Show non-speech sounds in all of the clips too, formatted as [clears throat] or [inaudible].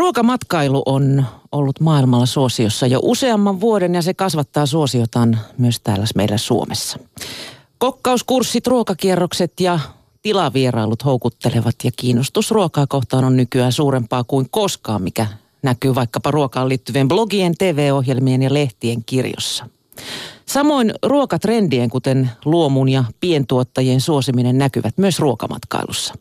Ruokamatkailu on ollut maailmalla suosiossa jo useamman vuoden ja se kasvattaa suosiotaan myös täällä meillä Suomessa. Kokkauskurssit, ruokakierrokset ja tilavierailut houkuttelevat ja kiinnostus ruokaa kohtaan on nykyään suurempaa kuin koskaan, mikä näkyy vaikkapa ruokaan liittyvien blogien, TV-ohjelmien ja lehtien kirjossa. Samoin ruokatrendien, kuten luomun ja pientuottajien suosiminen näkyvät myös ruokamatkailussa.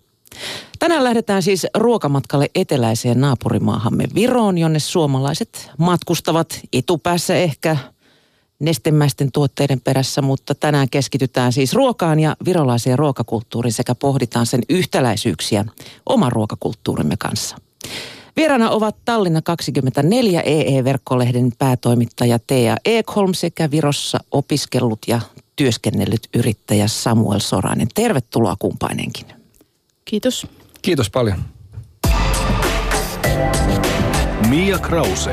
Tänään lähdetään siis ruokamatkalle eteläiseen naapurimaahamme Viroon, jonne suomalaiset matkustavat etupäässä ehkä nestemäisten tuotteiden perässä, mutta tänään keskitytään siis ruokaan ja virolaiseen ruokakulttuuriin sekä pohditaan sen yhtäläisyyksiä oman ruokakulttuurimme kanssa. Vierana ovat Tallinna 24 EE-verkkolehden päätoimittaja Tea Ekholm sekä Virossa opiskellut ja työskennellyt yrittäjä Samuel Sorainen. Tervetuloa kumpainenkin. Kiitos. Kiitos paljon. Mia Krause.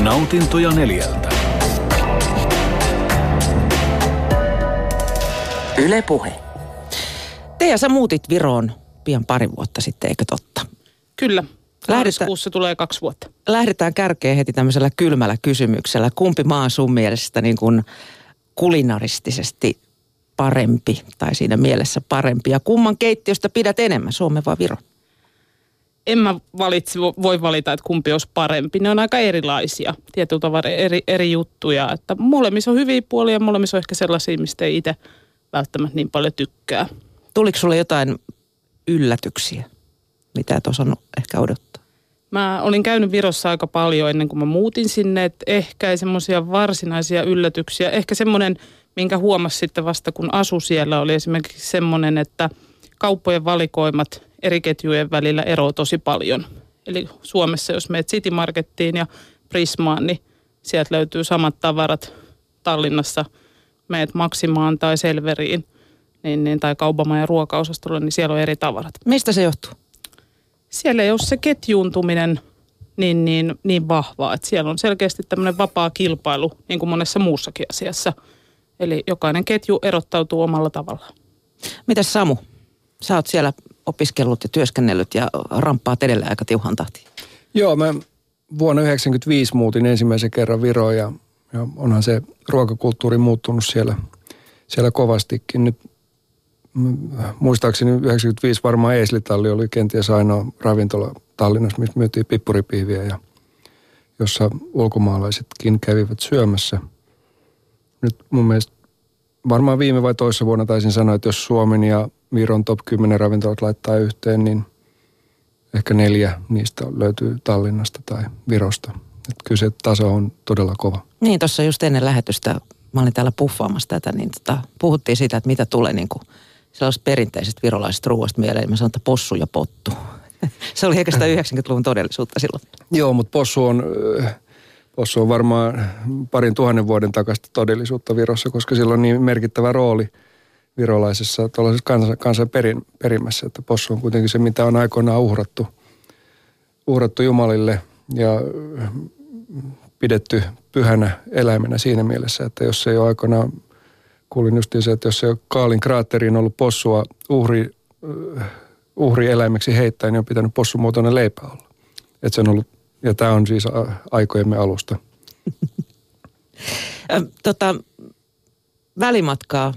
Nautintoja neljältä. Yle Puhe. Tea, sä muutit Viroon pian pari vuotta sitten, eikö totta? Kyllä. Lähdetään, tulee kaksi vuotta. Lähdetään kärkeen heti tämmöisellä kylmällä kysymyksellä. Kumpi maa sun mielestä niin kuin kulinaristisesti parempi tai siinä mielessä parempi? Ja kumman keittiöstä pidät enemmän, Suomen vai Viro? En mä valitse, voi valita, että kumpi olisi parempi. Ne on aika erilaisia, tietyllä tavalla eri, eri juttuja. Että molemmissa on hyviä puolia, molemmissa on ehkä sellaisia, mistä ei itse välttämättä niin paljon tykkää. Tuliko sulle jotain yllätyksiä, mitä et osannut ehkä odottaa? Mä olin käynyt Virossa aika paljon ennen kuin mä muutin sinne, että ehkä ei semmoisia varsinaisia yllätyksiä. Ehkä semmoinen, minkä huomasi sitten vasta kun asu siellä, oli esimerkiksi semmoinen, että kauppojen valikoimat eri ketjujen välillä eroaa tosi paljon. Eli Suomessa, jos meet City Markettiin ja Prismaan, niin sieltä löytyy samat tavarat Tallinnassa – meet Maksimaan tai Selveriin niin, niin, tai kaupamaan ja ruokaosastolle, niin siellä on eri tavarat. Mistä se johtuu? Siellä ei ole se ketjuuntuminen niin, niin, niin vahvaa, että siellä on selkeästi tämmöinen vapaa kilpailu, niin kuin monessa muussakin asiassa. Eli jokainen ketju erottautuu omalla tavallaan. Mitäs Samu? Sä oot siellä opiskellut ja työskennellyt ja ramppaat edelleen aika tiuhan tahtiin. Joo, mä vuonna 1995 muutin ensimmäisen kerran Viroon ja ja onhan se ruokakulttuuri muuttunut siellä, siellä kovastikin. Nyt muistaakseni 95 varmaan Eeslitalli oli kenties ainoa ravintola Tallinnassa, missä myytiin pippuripiiviä ja jossa ulkomaalaisetkin kävivät syömässä. Nyt mun mielestä varmaan viime vai toissa vuonna taisin sanoa, että jos Suomen ja Viron top 10 ravintolat laittaa yhteen, niin ehkä neljä niistä löytyy Tallinnasta tai Virosta. Että kyllä se taso on todella kova. Niin, tuossa just ennen lähetystä, mä olin täällä puffaamassa tätä, niin tota, puhuttiin siitä, että mitä tulee niin kuin sellaisesta perinteisestä virolaisesta ruoasta mieleen. Mä sanoin, että possu ja pottu. [laughs] se oli ehkä sitä 90-luvun todellisuutta silloin. Joo, mutta possu on, äh, possu on varmaan parin tuhannen vuoden takasta todellisuutta Virossa, koska sillä on niin merkittävä rooli virolaisessa tuollaisessa kansan, kansan perin, perimässä, että possu on kuitenkin se, mitä on aikoinaan uhrattu, uhrattu Jumalille – ja pidetty pyhänä eläimenä siinä mielessä, että jos ei ole aikanaan, kuulin just se, että jos ei ole Kaalin kraatteriin ollut possua uhri, uhri eläimeksi heittää, niin on pitänyt possumuotoinen leipä olla. Että se on ollut, ja tämä on siis aikojemme alusta. [laughs] tota, välimatkaa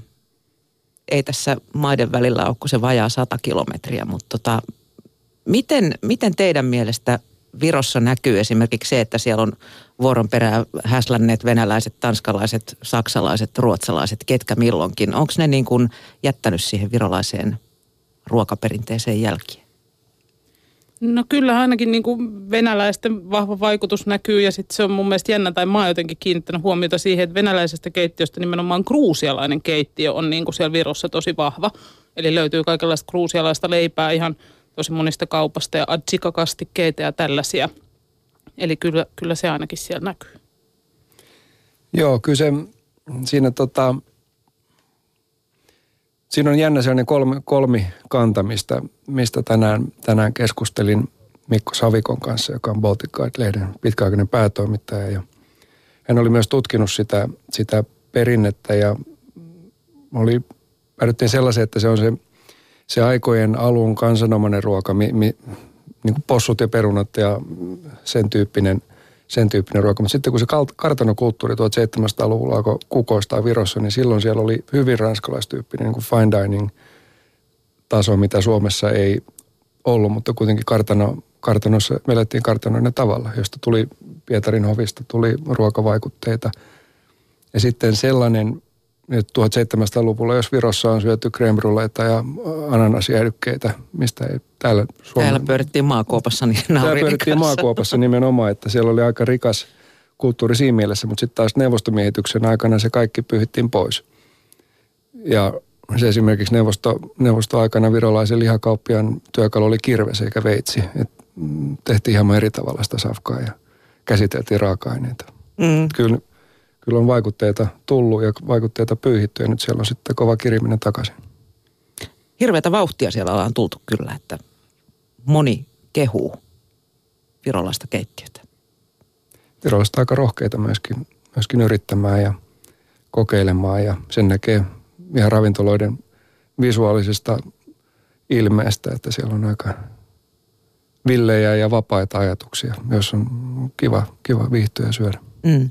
ei tässä maiden välillä ole kuin se vajaa sata kilometriä, mutta tota, miten, miten teidän mielestä Virossa näkyy esimerkiksi se, että siellä on vuoron perään häslänneet venäläiset, tanskalaiset, saksalaiset, ruotsalaiset, ketkä milloinkin. Onko ne niin kuin jättänyt siihen virolaiseen ruokaperinteeseen jälkiä? No kyllä ainakin niin kuin venäläisten vahva vaikutus näkyy ja sitten se on mun mielestä jännä, tai mä oon jotenkin kiinnittänyt huomiota siihen, että venäläisestä keittiöstä nimenomaan kruusialainen keittiö on niin kuin siellä Virossa tosi vahva. Eli löytyy kaikenlaista kruusialaista leipää ihan – tosi monista kaupasta ja adzika-kastikkeita ja tällaisia. Eli kyllä, kyllä se ainakin siellä näkyy. Joo, kyllä se siinä tota, siinä on jännä sellainen kolmi, kolmi kanta, mistä, mistä tänään, tänään keskustelin Mikko Savikon kanssa, joka on Baltic Guide-lehden pitkäaikainen päätoimittaja. Ja hän oli myös tutkinut sitä, sitä perinnettä ja oli, päädyttiin sellaiseen, että se on se se aikojen alun kansanomainen ruoka, mi, mi, niin kuin possut ja perunat ja sen tyyppinen, sen tyyppinen ruoka. Mutta sitten kun se kartanokulttuuri 1700-luvulla alkoi kukoistaa Virossa, niin silloin siellä oli hyvin ranskalaistyyppinen niin kuin fine dining taso, mitä Suomessa ei ollut, mutta kuitenkin kartano, kartanossa, me elettiin kartanoiden tavalla, josta tuli Pietarin hovista, tuli ruokavaikutteita. Ja sitten sellainen 1700-luvulla, jos Virossa on syöty kremruleita ja ananasjäädykkeitä, mistä ei täällä Suomen... Täällä pyörittiin maakuopassa niin Täällä pyörittiin maakuopassa nimenomaan, että siellä oli aika rikas kulttuuri siinä mielessä, mutta sitten taas neuvostomiehityksen aikana se kaikki pyhittiin pois. Ja se esimerkiksi neuvosto, neuvostoaikana virolaisen lihakauppian työkalu oli kirves eikä veitsi. Et tehtiin hieman eri tavalla sitä safkaa ja käsiteltiin raaka-aineita. Mm. Kyllä kyllä on vaikutteita tullut ja vaikutteita pyyhitty ja nyt siellä on sitten kova kiriminen takaisin. Hirveätä vauhtia siellä ollaan tultu kyllä, että moni kehuu virolaista keittiötä. Virolaiset aika rohkeita myöskin, myöskin yrittämään ja kokeilemaan ja sen näkee ihan ravintoloiden visuaalisesta ilmeestä, että siellä on aika villejä ja vapaita ajatuksia, jos on kiva, kiva viihtyä ja syödä. Mm.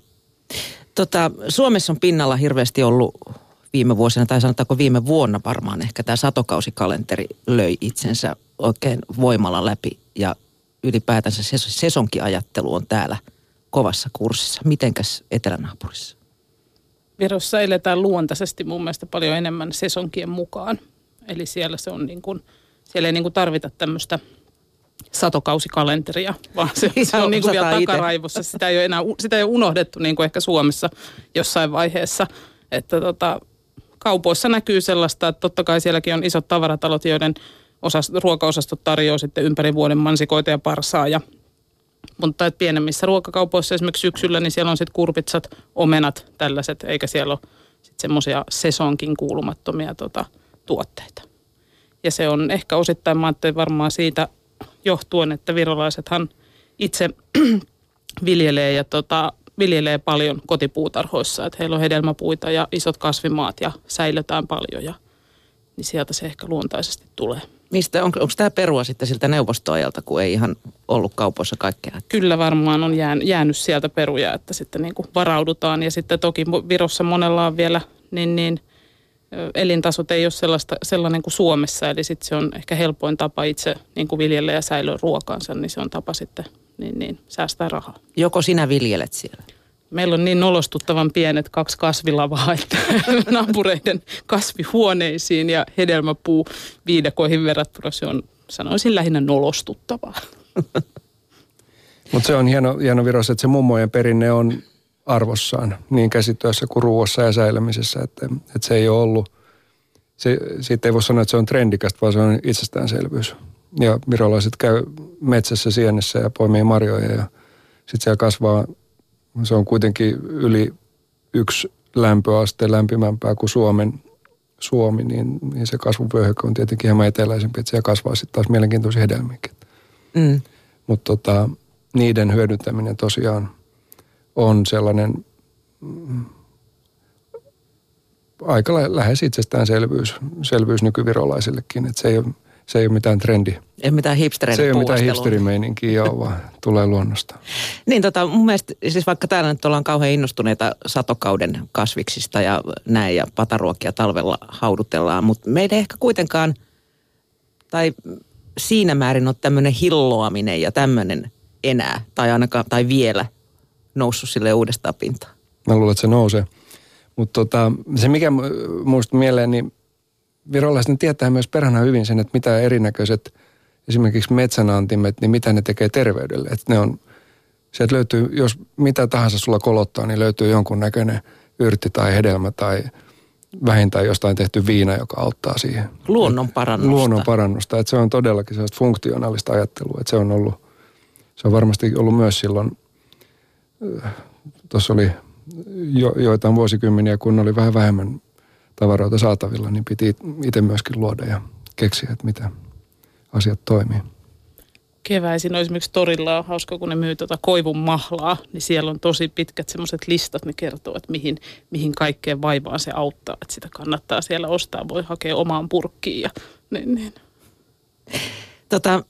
Tota, Suomessa on pinnalla hirveästi ollut viime vuosina, tai sanotaanko viime vuonna varmaan ehkä tämä satokausikalenteri löi itsensä oikein voimalla läpi ja ylipäätänsä sesonkiajattelu on täällä kovassa kurssissa. Mitenkäs etelänaapurissa? Virossa eletään luontaisesti mun mielestä paljon enemmän sesonkien mukaan. Eli siellä se on niin kuin, siellä ei niin kuin tarvita tämmöistä – satokausikalenteria, vaan se, se on niin kuin vielä takaraivossa. Sitä ei ole enää sitä ei ole unohdettu niin kuin ehkä Suomessa jossain vaiheessa. Että tota, kaupoissa näkyy sellaista, että totta kai sielläkin on isot tavaratalot, joiden osast, ruokaosastot tarjoaa sitten ympäri vuoden mansikoita ja parsaa ja mutta että pienemmissä ruokakaupoissa esimerkiksi syksyllä, niin siellä on sitten kurpitsat, omenat, tällaiset, eikä siellä ole sitten semmoisia sesonkin kuulumattomia tota, tuotteita. Ja se on ehkä osittain, mä varmaan siitä johtuen, että virolaisethan itse [clears throat] viljelee ja tota, viljelee paljon kotipuutarhoissa. Että heillä on hedelmäpuita ja isot kasvimaat ja säilötään paljon ja niin sieltä se ehkä luontaisesti tulee. Mistä, on, onko tämä perua sitten siltä neuvostoajalta, kun ei ihan ollut kaupoissa kaikkea? Kyllä varmaan on jään, jäänyt sieltä peruja, että sitten niin kuin varaudutaan. Ja sitten toki Virossa monella on vielä niin, niin elintasot ei ole sellaista, sellainen kuin Suomessa, eli sitten se on ehkä helpoin tapa itse niin kuin viljellä ja säilyä ruokansa, niin se on tapa sitten niin, niin, säästää rahaa. Joko sinä viljelet siellä? Meillä on niin nolostuttavan pienet kaksi kasvilavaa, että [laughs] naapureiden kasvihuoneisiin ja hedelmäpuu viidakoihin verrattuna se on, sanoisin lähinnä nolostuttavaa. [laughs] Mutta se on hieno, hieno Virossa, että se mummojen perinne on arvossaan niin käsityössä kuin ruoassa ja säilymisessä, että, että se ei ole ollut, se, siitä ei voi sanoa, että se on trendikästä, vaan se on itsestäänselvyys. Ja virolaiset käy metsässä sienessä ja poimii marjoja ja sitten siellä kasvaa, se on kuitenkin yli yksi lämpöaste lämpimämpää kuin Suomen Suomi, niin, niin se kasvuvyöhyke on tietenkin hieman eteläisempi, että siellä kasvaa sitten taas mielenkiintoisia hedelmiäkin. Mm. Mutta tota, niiden hyödyntäminen tosiaan on sellainen mm, aika lähes itsestäänselvyys selvyys nykyvirolaisillekin, että se ei ole, se ei ole mitään trendi. Ei mitään hipstereiden Se ei ole mitään hipsterimeininkiä, joo, vaan tulee luonnosta. [laughs] niin tota, mun mielestä, siis vaikka täällä nyt ollaan kauhean innostuneita satokauden kasviksista ja näin ja pataruokia talvella haudutellaan, mutta meidän ehkä kuitenkaan, tai siinä määrin on tämmöinen hilloaminen ja tämmöinen enää, tai ainakaan, tai vielä – noussut sille uudestaan pintaan? Mä luulen, että se nousee. Mutta tota, se mikä muista mieleen, niin virolaiset tietää myös perhana hyvin sen, että mitä erinäköiset esimerkiksi metsänantimet, niin mitä ne tekee terveydelle. Että ne on, sieltä löytyy, jos mitä tahansa sulla kolottaa, niin löytyy jonkun näköinen yrtti tai hedelmä tai vähintään jostain tehty viina, joka auttaa siihen. Luonnon parannusta. Luonnon parannusta. Että se on todellakin sellaista funktionaalista ajattelua. Että se on ollut, se on varmasti ollut myös silloin tuossa oli jo, joitain vuosikymmeniä, kun oli vähän vähemmän tavaroita saatavilla, niin piti itse myöskin luoda ja keksiä, että mitä asiat toimii. Keväisin on esimerkiksi torilla on hauska, kun ne myy tuota koivun mahlaa, niin siellä on tosi pitkät semmoiset listat, ne kertoo, että mihin, mihin kaikkeen vaivaan se auttaa. Että sitä kannattaa siellä ostaa, voi hakea omaan purkkiin ja niin, niin. Tota,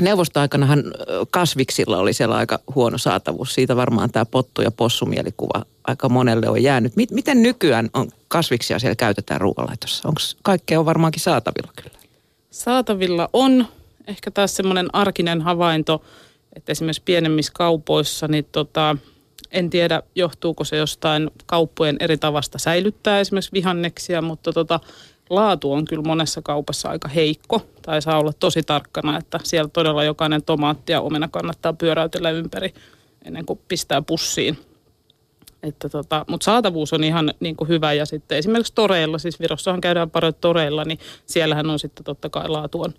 neuvostoaikanahan kasviksilla oli siellä aika huono saatavuus. Siitä varmaan tämä pottu- ja possumielikuva aika monelle on jäänyt. Mit, miten nykyään on kasviksia siellä käytetään ruoanlaitossa? Onko kaikkea on varmaankin saatavilla kyllä? Saatavilla on ehkä taas semmoinen arkinen havainto, että esimerkiksi pienemmissä kaupoissa, niin tota, en tiedä johtuuko se jostain kauppojen eri tavasta säilyttää esimerkiksi vihanneksia, mutta tota, laatu on kyllä monessa kaupassa aika heikko. Tai saa olla tosi tarkkana, että siellä todella jokainen tomaatti ja omena kannattaa pyöräytellä ympäri ennen kuin pistää pussiin. Että tota, mutta saatavuus on ihan niin kuin hyvä ja sitten esimerkiksi toreilla, siis Virossahan käydään paljon toreilla, niin siellähän on sitten totta kai laatu on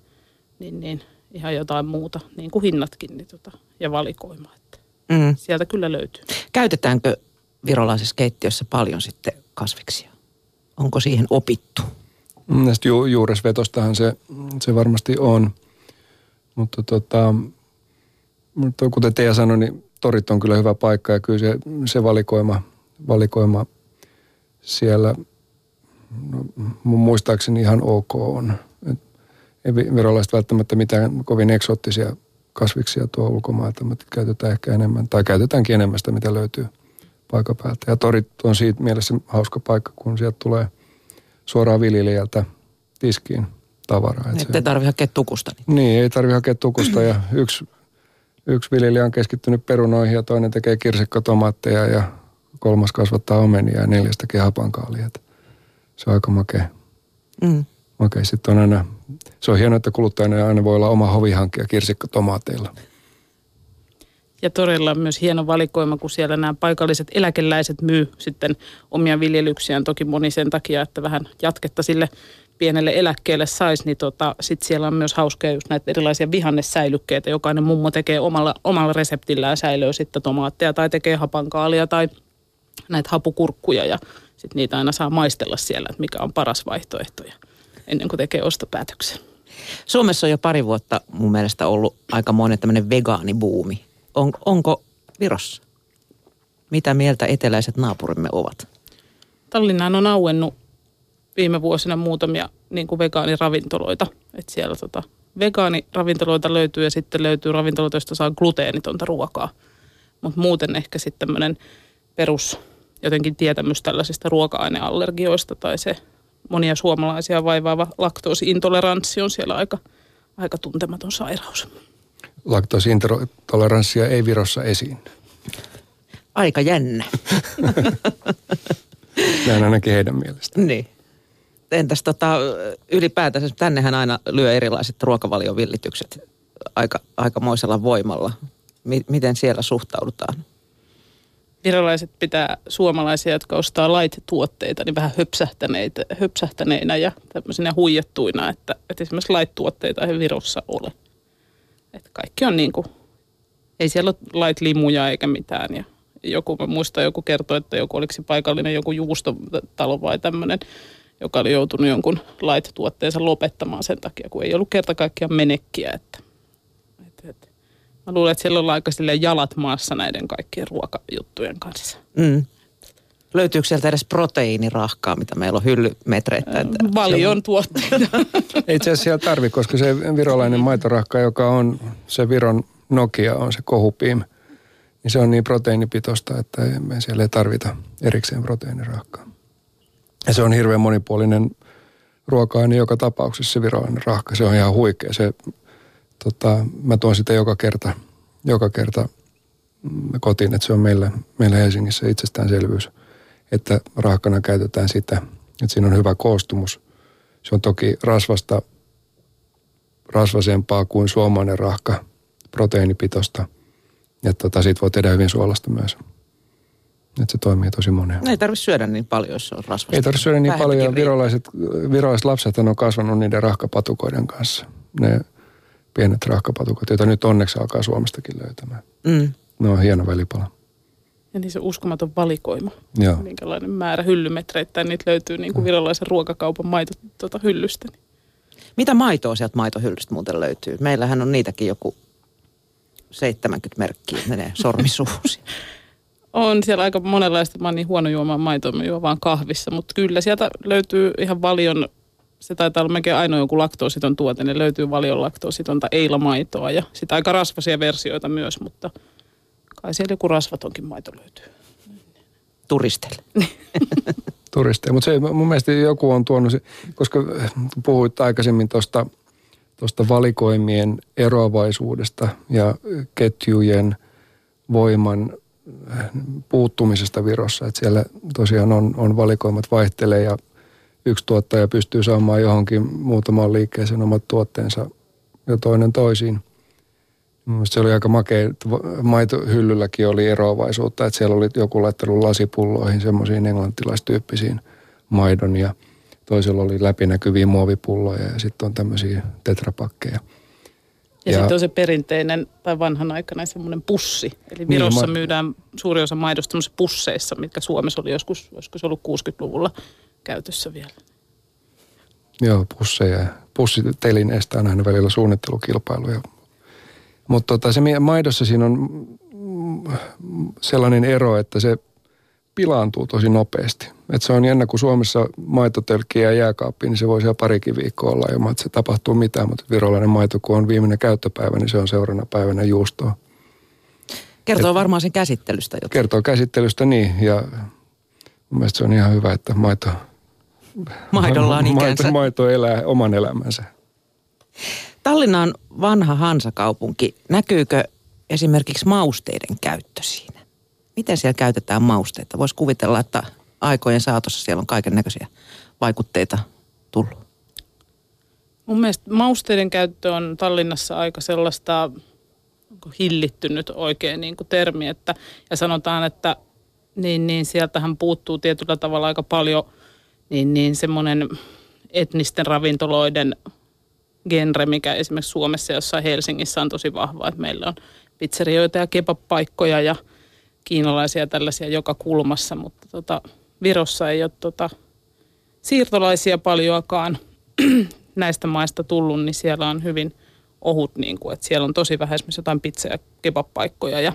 niin, niin ihan jotain muuta, niin kuin hinnatkin niin tota, ja valikoima. Että Mm. sieltä kyllä löytyy. Käytetäänkö virolaisessa keittiössä paljon sitten kasviksia? Onko siihen opittu? Näistä ju- juuresvetostahan se, se varmasti on. Mutta tota, mutta kuten Teija sanoi, niin torit on kyllä hyvä paikka ja kyllä se, se valikoima, valikoima siellä no, muistaakseni ihan ok on. Et ei vi- virolaiset välttämättä mitään kovin eksoottisia kasviksia tuo ulkomailta, mutta käytetään ehkä enemmän, tai käytetäänkin enemmän sitä, mitä löytyy paikan päältä. Ja torit on siitä mielessä hauska paikka, kun sieltä tulee suoraan viljelijältä tiskiin tavaraa. Et Että ei tarvitse hakea tukusta. Niin. niin, ei tarvi hakea tukusta ja [clears throat] yksi, yksi viljelijä on keskittynyt perunoihin ja toinen tekee kirsikkatomaatteja ja kolmas kasvattaa omenia ja neljäs tekee hapankaalia. Se on aika makea. Mm. makea. Sitten on aina, se on hienoa, että kuluttajana aina voi olla oma hovihankkija kirsikkatomaateilla. Ja todella myös hieno valikoima, kun siellä nämä paikalliset eläkeläiset myy sitten omia viljelyksiään. Toki moni sen takia, että vähän jatketta sille pienelle eläkkeelle saisi, niin tota, sitten siellä on myös hauskaa just näitä erilaisia vihannesäilykkeitä. Jokainen mummo tekee omalla, omalla reseptillään säilöä sitten tomaatteja tai tekee hapankaalia tai näitä hapukurkkuja ja sitten niitä aina saa maistella siellä, että mikä on paras vaihtoehto ja ennen kuin tekee ostopäätöksen. Suomessa on jo pari vuotta mun mielestä ollut aika monen tämmöinen vegaanibuumi. On, onko Virossa? Mitä mieltä eteläiset naapurimme ovat? Tallinnaan on auennut viime vuosina muutamia niin kuin vegaaniravintoloita. Että siellä tota, vegaaniravintoloita löytyy ja sitten löytyy ravintoloita, joista saa gluteenitonta ruokaa. Mutta muuten ehkä sitten tämmöinen perus jotenkin tietämys tällaisista ruoka-aineallergioista tai se monia suomalaisia vaivaava laktoosiintoleranssi on siellä aika, aika tuntematon sairaus. Laktoosiintoleranssia ei Virossa esiin. Aika jännä. [laughs] Näin ainakin heidän mielestä. Niin. Entäs tota, ylipäätänsä, tännehän aina lyö erilaiset ruokavaliovillitykset aika, aikamoisella voimalla. Mi- miten siellä suhtaudutaan? virolaiset pitää suomalaisia, jotka ostaa light-tuotteita, niin vähän höpsähtäneitä, höpsähtäneinä ja tämmöisenä huijattuina, että, että esimerkiksi light-tuotteita ei Virossa ole. Että kaikki on niin kuin, ei siellä ole light-limuja eikä mitään. Ja joku, mä muistan, joku kertoi, että joku oliko se paikallinen joku juustotalo vai tämmöinen, joka oli joutunut jonkun light-tuotteensa lopettamaan sen takia, kun ei ollut kerta kaikkiaan menekkiä. Että, että, että. Mä luulen, että siellä on aika jalat maassa näiden kaikkien ruokajuttujen kanssa. Mm. Löytyykö sieltä edes proteiinirahkaa, mitä meillä on hyllymetreittäin? Valion tuotteita. Ei [laughs] itse asiassa siellä tarvi, koska se virolainen maitorahka, joka on se Viron Nokia, on se kohupiim, niin se on niin proteiinipitoista, että me siellä ei tarvita erikseen proteiinirahkaa. Ja se on hirveän monipuolinen ruoka-aine joka tapauksessa se virolainen rahka. Se on ihan huikea. Se, tota, mä tuon sitä joka kerta, joka kerta mm, kotiin, että se on meillä, meillä Helsingissä itsestäänselvyys, että rahkana käytetään sitä, että siinä on hyvä koostumus. Se on toki rasvasta rasvasempaa kuin suomalainen rahka, proteiinipitoista. Ja tota, siitä voi tehdä hyvin suolasta myös. Että se toimii tosi moneen. Ei tarvitse syödä niin paljon, jos se on rasvasta. Ei tarvitse syödä niin Vähempikin paljon. riittää. Virolaiset, virolaiset lapset on kasvanut niiden rahkapatukoiden kanssa. Ne pienet rahkapatukot, joita nyt onneksi alkaa Suomestakin löytämään. Mm. Ne on hieno välipala. Ja niin se uskomaton valikoima. Joo. Minkälainen määrä hyllymetreittäin niitä löytyy niin kuin virolaisen ruokakaupan maito tuota hyllystä. Mitä maitoa sieltä maitohyllystä muuten löytyy? Meillähän on niitäkin joku 70 merkkiä, menee sormisuusi. [laughs] On siellä aika monenlaista. Mä oon niin huono juomaan maitoa, mä juon vaan kahvissa. Mutta kyllä sieltä löytyy ihan valion se taitaa olla melkein ainoa joku laktoositon tuote. Ne löytyy valion laktoositonta eilamaitoa ja sitä aika rasvasia versioita myös, mutta kai siellä joku rasvatonkin maito löytyy. Turisteille. [laughs] Turisteille. Mutta se mun mielestä joku on tuonut, se, koska puhuit aikaisemmin tuosta tuosta valikoimien eroavaisuudesta ja ketjujen voiman puuttumisesta Virossa. Että siellä tosiaan on, on valikoimat vaihtelee ja yksi tuottaja pystyy saamaan johonkin muutamaan liikkeeseen omat tuotteensa ja toinen toisiin. Mielestäni se oli aika makea, että maitohyllylläkin oli eroavaisuutta, että siellä oli joku laittanut lasipulloihin semmoisiin englantilaistyyppisiin maidon ja toisella oli läpinäkyviä muovipulloja ja sitten on tämmöisiä tetrapakkeja. Ja, ja sitten on se perinteinen tai vanhanaikainen semmoinen pussi. Eli niin, Virossa niin, ma- myydään suuri osa maidosta pusseissa, mitkä Suomessa oli joskus, joskus ollut 60-luvulla käytössä vielä. Joo, pusseja. Pussitelineestä on nähnyt välillä suunnittelukilpailuja. Mutta tota, se maidossa siinä on sellainen ero, että se pilaantuu tosi nopeasti. Et se on jännä, kun Suomessa maitotölkkiä ja jääkaappi, niin se voi siellä parikin viikkoa olla ilman, että se tapahtuu mitään. Mutta virolainen maito, kun on viimeinen käyttöpäivä, niin se on seuraavana päivänä juustoa. Kertoo Et, varmaan sen käsittelystä jotain. Kertoo käsittelystä niin ja mun mielestä se on ihan hyvä, että maito, Maidolla on [laughs] ikänsä. Maito, maito elää oman elämänsä. Tallinna on vanha hansakaupunki. Näkyykö esimerkiksi mausteiden käyttö siinä? Miten siellä käytetään mausteita? Voisi kuvitella, että aikojen saatossa siellä on kaiken näköisiä vaikutteita tullut. Mun mielestä mausteiden käyttö on Tallinnassa aika sellaista hillittynyt oikein niin kuin termi, että, ja sanotaan, että niin, niin sieltähän puuttuu tietyllä tavalla aika paljon niin, niin semmoinen etnisten ravintoloiden genre, mikä esimerkiksi Suomessa jossain Helsingissä on tosi vahva, että meillä on pizzerioita ja kebabpaikkoja ja kiinalaisia tällaisia joka kulmassa, mutta tota, Virossa ei ole tota, siirtolaisia paljoakaan [clears throat] näistä maista tullut, niin siellä on hyvin ohut, niin kuin, että siellä on tosi vähän esimerkiksi jotain pizza- ja kebabpaikkoja ja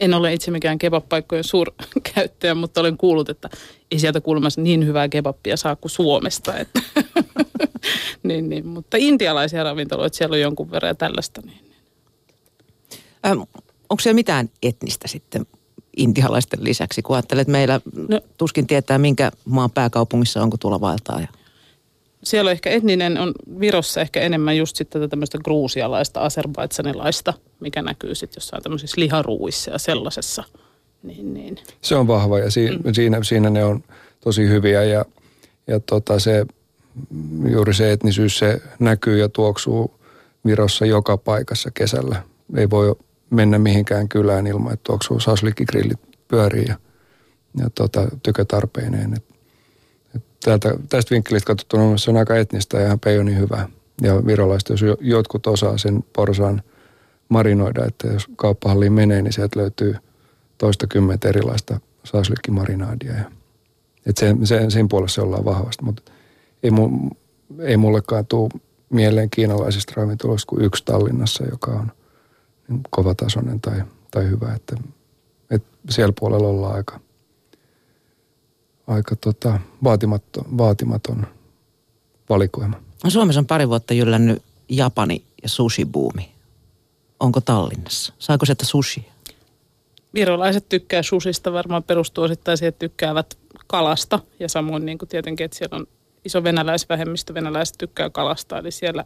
en ole itse mikään kebabpaikkojen suurkäyttäjä, mutta olen kuullut, että ei sieltä kulmassa niin hyvää kebappia saa kuin Suomesta. Että [laughs] niin, niin, mutta intialaisia ravintoloita siellä on jonkun verran ja tällaista. Niin, niin. Ähm, onko siellä mitään etnistä sitten intialaisten lisäksi, kun ajattelet, että meillä no, tuskin tietää, minkä maan pääkaupungissa onko tuolla vaeltaa? Ja... Siellä ehkä etninen, on Virossa ehkä enemmän just sitten tätä tämmöistä gruusialaista, aserbaidsanilaista, mikä näkyy sitten jossain tämmöisissä liharuuissa ja sellaisessa. Niin, niin. Se on vahva ja si- mm. siinä, siinä ne on tosi hyviä ja, ja tota se, juuri se etnisyys, se näkyy ja tuoksuu Virossa joka paikassa kesällä. Ei voi mennä mihinkään kylään ilman, että tuoksuu saslikigrillit pyörii ja, ja tota, tykötarpeineen. Et täältä, tästä vinkkelistä katsottuna se on aika etnistä ja ihan peijoni hyvä. Ja virolaiset, jos jotkut osaa sen porsaan marinoida, että jos kauppahalliin menee, niin sieltä löytyy toista kymmentä erilaista saslikkimarinaadia. Ja, et sen, sen, sen puolessa ollaan vahvasti, mutta ei, mu, ei mullekaan tule mieleen kiinalaisista ravintoloista kuin yksi Tallinnassa, joka on – kovatasoinen tai, tai hyvä, että, että siellä puolella ollaan aika, aika tota, vaatimaton, vaatimaton valikoima. No Suomessa on pari vuotta jyllännyt Japani ja sushi-buumi. Onko Tallinnassa? Saako sieltä sushi? Virolaiset tykkää susista, varmaan perustuu osittain siihen, että tykkäävät kalasta. Ja samoin niin kuin tietenkin, että siellä on iso venäläisvähemmistö, venäläiset tykkää kalasta. Eli siellä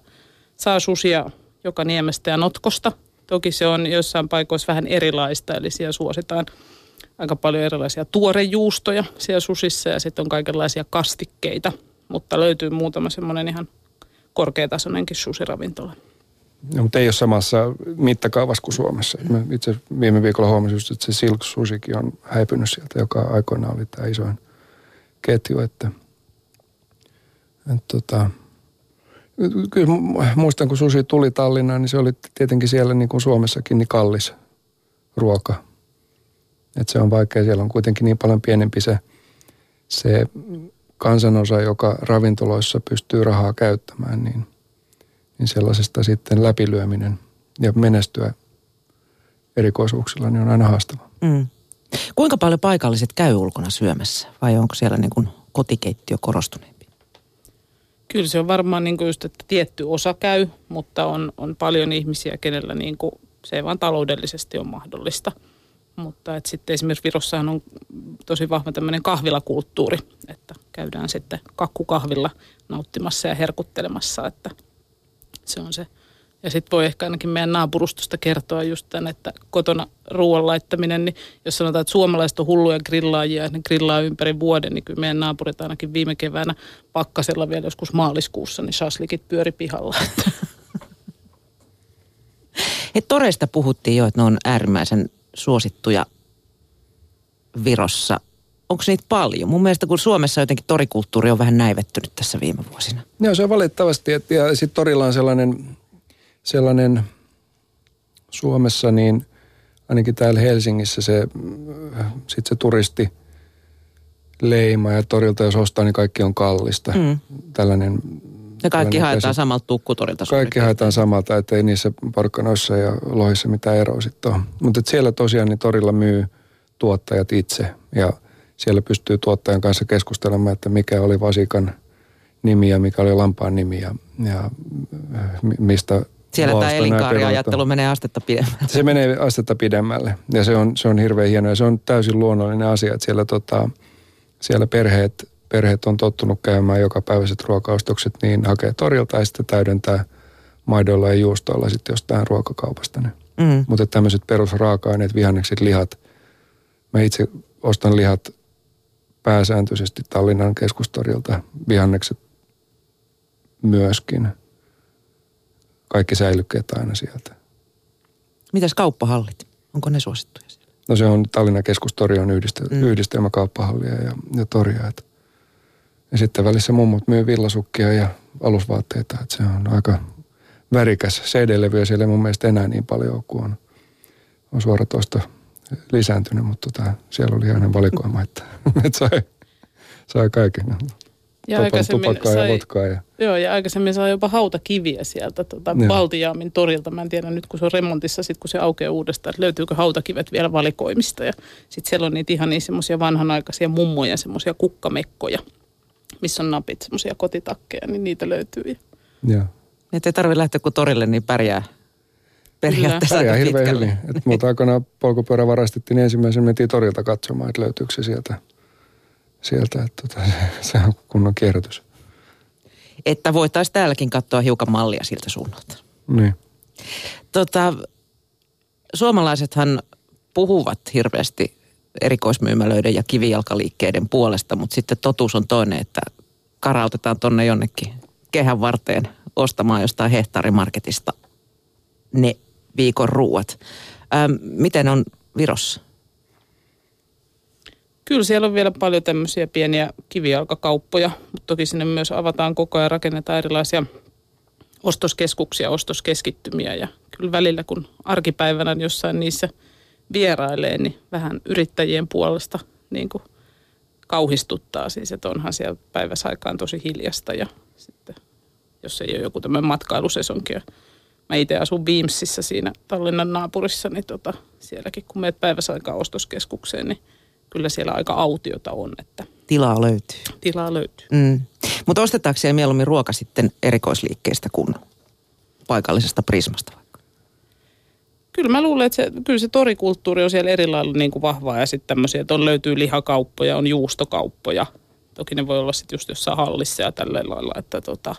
saa susia joka niemestä ja notkosta – Toki se on jossain paikoissa vähän erilaista, eli siellä suositaan aika paljon erilaisia tuorejuustoja siellä susissa ja sitten on kaikenlaisia kastikkeita, mutta löytyy muutama semmoinen ihan korkeatasoinenkin susiravintola. No, mutta ei ole samassa mittakaavassa kuin Suomessa. Mä itse viime viikolla huomasin että se Silk Susikin on häipynyt sieltä, joka aikoinaan oli tämä isoin ketju. Että, että tota, Kyllä muistan, kun susi tuli Tallinnaan, niin se oli tietenkin siellä niin kuin Suomessakin niin kallis ruoka. Et se on vaikea, siellä on kuitenkin niin paljon pienempi se, se kansanosa, joka ravintoloissa pystyy rahaa käyttämään, niin, niin sellaisesta sitten läpilyöminen ja menestyä erikoisuuksilla niin on aina haastava. Mm. Kuinka paljon paikalliset käy ulkona syömässä vai onko siellä niin kuin kotikeittiö korostuneempi? Kyllä se on varmaan niin kuin just, että tietty osa käy, mutta on, on paljon ihmisiä, kenellä niin kuin se ei vaan taloudellisesti ole mahdollista. Mutta että sitten esimerkiksi Virossahan on tosi vahva tämmöinen kahvilakulttuuri, että käydään sitten kakkukahvilla nauttimassa ja herkuttelemassa, että se on se. Ja sitten voi ehkä ainakin meidän naapurustosta kertoa just tämän, että kotona ruoan laittaminen, niin jos sanotaan, että suomalaiset on hulluja grillaajia ne grillaa ympäri vuoden, niin kyllä meidän naapurit ainakin viime keväänä pakkasella vielä joskus maaliskuussa, niin shaslikit pyöri pihalla. [laughs] He toreista puhuttiin jo, että ne on äärimmäisen suosittuja Virossa. Onko niitä paljon? Mun mielestä kun Suomessa jotenkin torikulttuuri on vähän näivettynyt tässä viime vuosina. Joo, se on valitettavasti. Että, ja sitten torilla on sellainen, sellainen Suomessa, niin ainakin täällä Helsingissä se, sit se turisti leima ja torilta jos ostaa, niin kaikki on kallista. Mm. Tällainen ja kaikki haetaan samalta tukkutorilta. Kaikki haetaan samalta, ettei niissä porkkanoissa ja lohissa mitään eroa sitten ole. Mutta siellä tosiaan niin torilla myy tuottajat itse ja siellä pystyy tuottajan kanssa keskustelemaan, että mikä oli vasikan nimi ja mikä oli lampaan nimi ja, ja mistä siellä tämä elinkaariajattelu menee astetta pidemmälle. Se menee astetta pidemmälle ja se on, se on hirveän hienoa ja se on täysin luonnollinen asia, että siellä, tota, siellä perheet perheet on tottunut käymään joka päiväiset ruokaostokset, niin hakee torilta ja sitten täydentää maidoilla ja juustoilla sitten jostain ruokakaupasta. Mm. Mutta tämmöiset perusraaka-aineet, vihannekset, lihat. Mä itse ostan lihat pääsääntöisesti Tallinnan keskustorilta, vihannekset myöskin. Kaikki säilykkeet aina sieltä. Mitäs kauppahallit? Onko ne suosittuja siellä? No se on Tallinnan keskustori on yhdistelmä, mm. yhdistelmä kauppahallia ja, ja toria. Että ja sitten välissä mummut myy villasukkia ja alusvaatteita. Että se on aika värikäs. CD-levyä siellä ei mun mielestä enää niin paljon kuin on, on suoratoista lisääntynyt, mutta tota, siellä oli aina valikoima, että, [laughs] että sai, sai kaiken. Ja aikaisemmin tupakkaa sai, ja vodkaa. Ja... Joo, ja aikaisemmin sai jopa hautakiviä sieltä tota, Valtiaamin torilta. Mä en tiedä nyt, kun se on remontissa, sit kun se aukeaa uudestaan, että löytyykö hautakivet vielä valikoimista. Ja sitten siellä on niitä ihan niin semmoisia vanhanaikaisia mummoja, semmoisia kukkamekkoja – missä on napit, semmoisia kotitakkeja, niin niitä löytyy. Joo. Että ei tarvitse lähteä kuin torille, niin pärjää periaatteessa Pärjää hirveän pitkälle. hyvin. Et muuta aikana polkupyörä varastettiin, niin ensimmäisen mentiin torilta katsomaan, että löytyykö se sieltä. sieltä että tota, se on kunnon kierrätys. Että voitaisiin täälläkin katsoa hiukan mallia siltä suunnalta. Niin. Tota, suomalaisethan puhuvat hirveästi erikoismyymälöiden ja kivijalkaliikkeiden puolesta, mutta sitten totuus on toinen, että karautetaan tonne jonnekin kehän varteen ostamaan jostain hehtaarimarketista ne viikon ruuat. Ähm, miten on Virossa? Kyllä siellä on vielä paljon tämmöisiä pieniä kivijalkakauppoja, mutta toki sinne myös avataan koko ajan, rakennetaan erilaisia ostoskeskuksia, ostoskeskittymiä ja kyllä välillä kun arkipäivänä jossain niissä – vierailee, niin vähän yrittäjien puolesta niin kuin kauhistuttaa siis, että onhan siellä päiväsaikaan tosi hiljasta ja sitten jos ei ole joku tämmöinen matkailusesonki. Mä itse asun Beamsissa siinä Tallinnan naapurissa, niin tota, sielläkin kun meet päiväsaikaan ostoskeskukseen, niin kyllä siellä aika autiota on. Että tilaa löytyy. Tilaa löytyy. Mm. Mutta ostetaanko siellä mieluummin ruoka sitten erikoisliikkeestä kuin paikallisesta prismasta? Kyllä mä luulen, että se, kyllä se torikulttuuri on siellä eri lailla niin kuin vahvaa ja sitten tämmöisiä, että on löytyy lihakauppoja, on juustokauppoja. Toki ne voi olla sitten just jossain hallissa ja tällä lailla, että tota,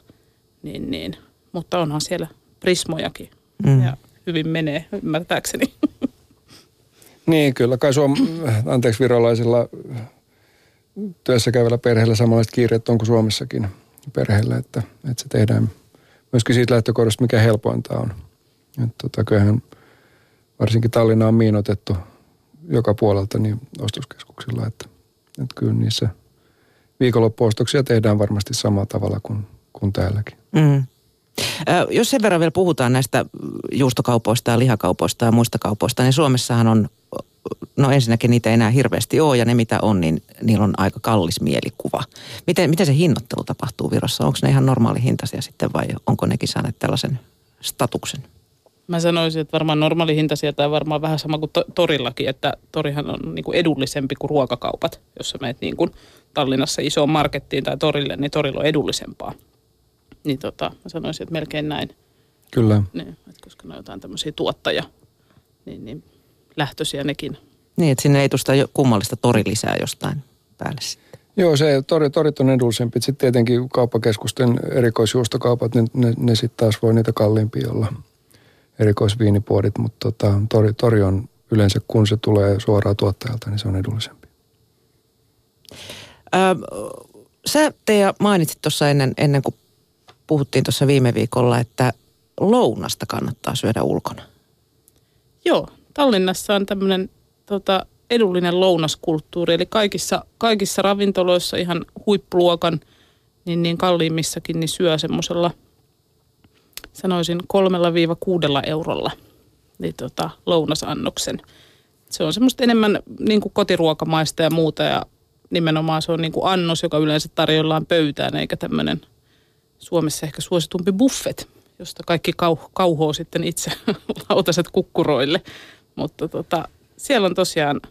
niin, niin. Mutta onhan siellä prismojakin mm. ja hyvin menee, ymmärtääkseni. [laughs] Niin, kyllä kai suom, anteeksi virolaisilla työssä käyvällä perheellä samanlaiset kiireet on kuin Suomessakin perheellä, että, että se tehdään myöskin siitä lähtökohdasta, mikä helpointa on. Että tota, kyllähän varsinkin Tallinna on miinotettu joka puolelta niin ostoskeskuksilla, että, että kyllä niissä viikonloppuostoksia tehdään varmasti samalla tavalla kuin, kuin täälläkin. Mm. Jos sen verran vielä puhutaan näistä juustokaupoista ja lihakaupoista ja muista kaupoista, niin Suomessahan on, no ensinnäkin niitä ei enää hirveästi ole ja ne mitä on, niin niillä on aika kallis mielikuva. Miten, miten se hinnoittelu tapahtuu Virossa? Onko ne ihan normaali hintaisia sitten vai onko nekin saaneet tällaisen statuksen? Mä sanoisin, että varmaan normaali hinta sieltä on varmaan vähän sama kuin to- torillakin, että torihan on niin kuin edullisempi kuin ruokakaupat. Jos sä menet niin kuin Tallinnassa isoon markettiin tai torille, niin torilla on edullisempaa. Niin tota, mä sanoisin, että melkein näin. Kyllä. Niin, että koska ne on jotain tämmöisiä tuottaja, niin, niin lähtöisiä nekin. Niin, että sinne ei tuosta kummallista torilisää jostain päälle sitten. Joo, se tori, torit on edullisempi. Sitten tietenkin kauppakeskusten erikoisjuustokaupat, ne, ne, ne sitten taas voi niitä kalliimpia olla erikoisviinipuodit, mutta tota, tori, tori on yleensä, kun se tulee suoraan tuottajalta, niin se on edullisempi. Öö, sä Teija mainitsit tuossa ennen, ennen kuin puhuttiin tuossa viime viikolla, että lounasta kannattaa syödä ulkona. Joo, Tallinnassa on tämmöinen tota, edullinen lounaskulttuuri, eli kaikissa, kaikissa ravintoloissa ihan huippuluokan, niin, niin kalliimmissakin, niin syö semmoisella, sanoisin kolmella viiva kuudella eurolla niin tota, lounasannoksen. Se on semmoista enemmän niin kuin kotiruokamaista ja muuta, ja nimenomaan se on niin kuin annos, joka yleensä tarjollaan pöytään, eikä tämmöinen Suomessa ehkä suositumpi buffet, josta kaikki kau- kauhoo sitten itse [laughs] lautaset kukkuroille. Mutta tota, siellä on tosiaan,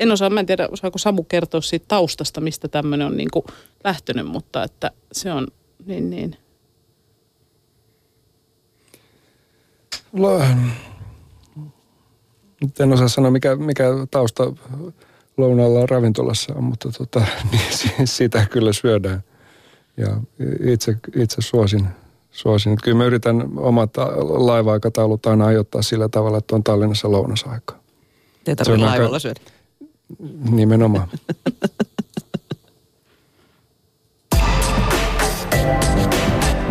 en osaa, mä en tiedä osaako Samu kertoa siitä taustasta, mistä tämmöinen on niin kuin lähtenyt, mutta että se on niin niin. Nyt en osaa sanoa, mikä, mikä tausta lounaalla ravintolassa on, mutta tota, [laughs] niin sitä kyllä syödään. Ja itse, itse suosin, suosin. Että kyllä mä yritän omat laiva-aikataulut aina ajoittaa sillä tavalla, että on Tallinnassa lounasaikaa. Te tarvitse laivalla aika... syödä. Nimenomaan. [laughs]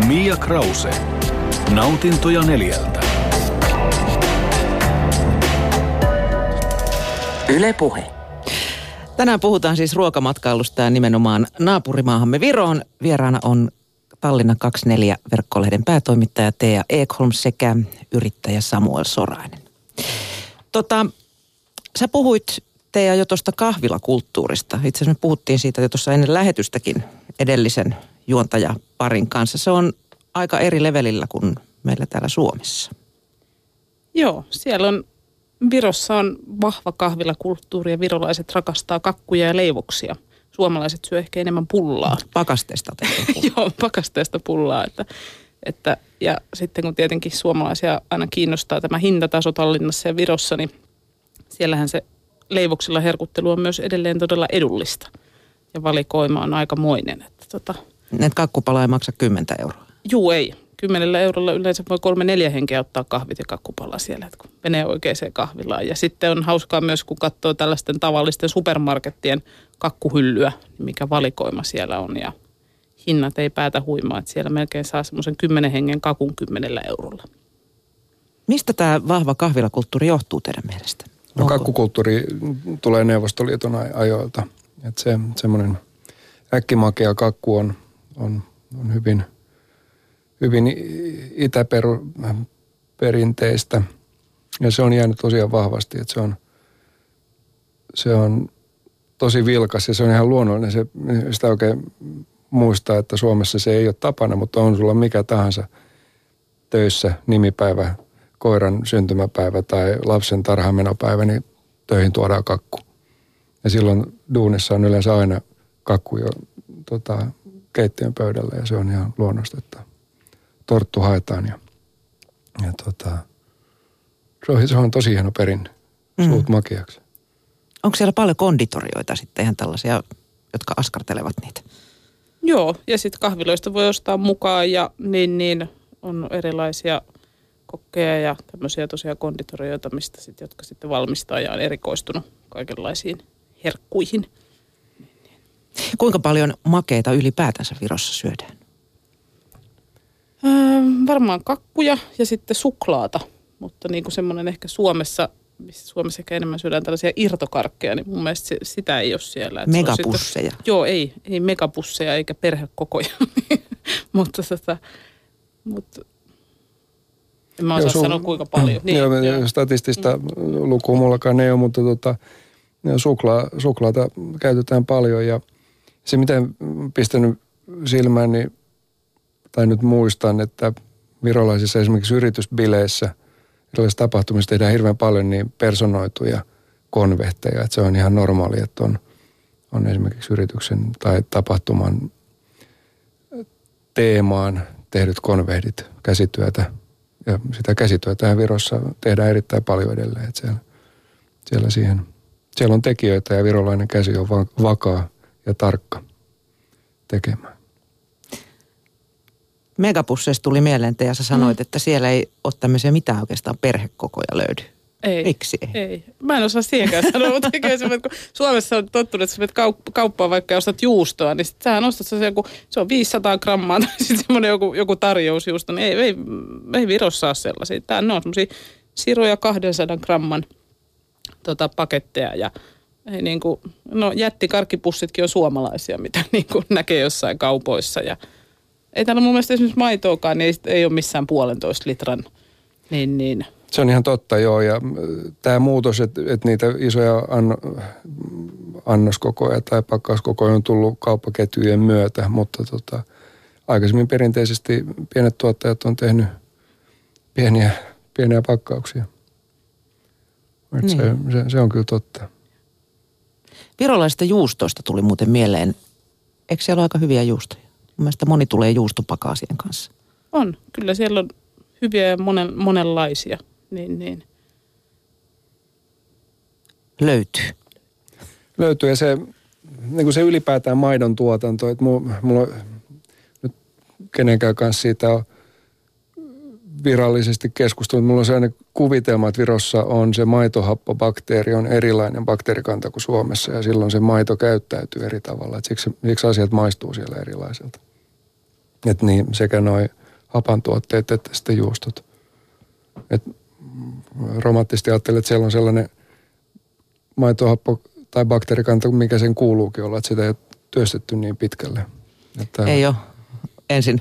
Mia Krause. Nautintoja neljältä. Yle Puhe. Tänään puhutaan siis ruokamatkailusta ja nimenomaan naapurimaahamme Viroon. Vieraana on Tallinna 24 verkkolehden päätoimittaja Tea Ekholm sekä yrittäjä Samuel Sorainen. Tota, sä puhuit Tea jo tuosta kahvilakulttuurista. Itse asiassa me puhuttiin siitä jo tuossa ennen lähetystäkin edellisen juontajaparin kanssa. Se on aika eri levelillä kuin meillä täällä Suomessa. Joo, siellä on Virossa on vahva kahvilakulttuuri ja virolaiset rakastaa kakkuja ja leivoksia. Suomalaiset syö ehkä enemmän pullaa. Pakasteesta [laughs] Joo, pakasteesta pullaa. Että, että, ja sitten kun tietenkin suomalaisia aina kiinnostaa tämä hintataso Tallinnassa ja Virossa, niin siellähän se leivoksilla herkuttelu on myös edelleen todella edullista. Ja valikoima on aikamoinen. Että tota... Et kakkupala ei maksa 10 euroa? Juu, ei kymmenellä eurolla yleensä voi kolme neljä henkeä ottaa kahvit ja kakkupala siellä, että kun menee oikeaan kahvilaan. Ja sitten on hauskaa myös, kun katsoo tällaisten tavallisten supermarkettien kakkuhyllyä, mikä valikoima siellä on ja hinnat ei päätä huimaa, että siellä melkein saa semmoisen kymmenen hengen kakun kymmenellä eurolla. Mistä tämä vahva kahvilakulttuuri johtuu teidän mielestä? No kakkukulttuuri tulee Neuvostoliiton ajoilta. Että se semmoinen äkkimakea kakku on, on, on hyvin – hyvin itäperinteistä. Ja se on jäänyt tosiaan vahvasti, että se on, se on tosi vilkas ja se on ihan luonnollinen. Se, sitä oikein muistaa, että Suomessa se ei ole tapana, mutta on sulla mikä tahansa töissä nimipäivä, koiran syntymäpäivä tai lapsen tarhamenopäivä, niin töihin tuodaan kakku. Ja silloin duunissa on yleensä aina kakku jo tota, keittiön pöydällä ja se on ihan luonnosta, että torttu haetaan ja, ja tota, se, on, se on tosi hieno perinne, mm. suut makeaksi. Onko siellä paljon konditorioita sitten ihan tällaisia, jotka askartelevat niitä? Joo, ja sitten kahviloista voi ostaa mukaan ja niin, niin on erilaisia kokkeja ja tämmöisiä tosiaan konditorioita, mistä sit, jotka sitten valmistaa ja on erikoistunut kaikenlaisiin herkkuihin. Kuinka paljon makeita ylipäätänsä Virossa syödään? Öö, varmaan kakkuja ja sitten suklaata, mutta niin kuin semmoinen ehkä Suomessa, missä Suomessa ehkä enemmän syödään tällaisia irtokarkkeja, niin mun mielestä se, sitä ei ole siellä. Että megapusseja. Sitten, joo, ei, ei megapusseja eikä perhekokoja, [laughs] mutta, tota, mutta en mä osaa joo, sanoa kuinka paljon. Niin, joo, joo. Statistista mm. lukua mullakaan ei ole, mutta tota, suklaa, suklaata käytetään paljon ja se mitä pistänyt silmään, niin tai nyt muistan, että virolaisissa esimerkiksi yritysbileissä, erilaisissa tapahtumissa tehdään hirveän paljon niin personoituja konvehteja, että se on ihan normaali, että on, on esimerkiksi yrityksen tai tapahtuman teemaan tehdyt konvehdit, käsityötä. Ja sitä käsityötä Virossa tehdään erittäin paljon edelleen. Että siellä, siellä, siihen, siellä on tekijöitä ja virolainen käsi on vakaa ja tarkka tekemään. Megapusseista tuli mieleen, että ja sä sanoit, mm. että siellä ei ole tämmöisiä mitään oikeastaan perhekokoja löydy. Ei. Miksi ei? ei? Mä en osaa siihenkään sanoa, mutta se, kun Suomessa on tottunut, että sä menet kaup- kauppaan vaikka ja ostat juustoa, niin sit sähän ostat se, joku, se on 500 grammaa [laughs] tai sitten semmoinen joku, joku tarjousjuusto, niin ei, ei, ei Virossa ole sellaisia. Tää, on semmoisia siroja 200 gramman tota, paketteja ja ei niin kuin, no jättikarkkipussitkin on suomalaisia, mitä [laughs] niin kuin näkee jossain kaupoissa ja ei täällä mun mielestä esimerkiksi maitoakaan, niin ei, ei ole missään puolentoista litran, niin, niin – se on ihan totta, joo. Ja tämä muutos, että, että niitä isoja anno, annoskokoja tai pakkauskokoja on tullut kauppaketjujen myötä, mutta tota, aikaisemmin perinteisesti pienet tuottajat on tehnyt pieniä, pieniä pakkauksia. Niin. Se, se, se on kyllä totta. Virolaisista juustoista tuli muuten mieleen. Eikö siellä ole aika hyviä juustoja? Mun mielestä moni tulee juustopakaasien kanssa. On. Kyllä siellä on hyviä ja monen, monenlaisia niin, niin. Löytyy. Löytyy ja se, niin kuin se ylipäätään maidon tuotanto, että mulla, mulla nyt kenenkään kanssa siitä on virallisesti keskustellut. Mulla on sellainen kuvitelma, että Virossa on se maitohappobakteeri on erilainen bakteerikanta kuin Suomessa ja silloin se maito käyttäytyy eri tavalla. Että siksi, siksi asiat maistuu siellä erilaiselta. Että niin, sekä noin hapantuotteet että sitten juustot. että romanttisesti ajattelen, että siellä on sellainen maitohappo tai bakteerikanta, mikä sen kuuluukin olla, että sitä ei ole työstetty niin pitkälle. Että... Ei ole ensin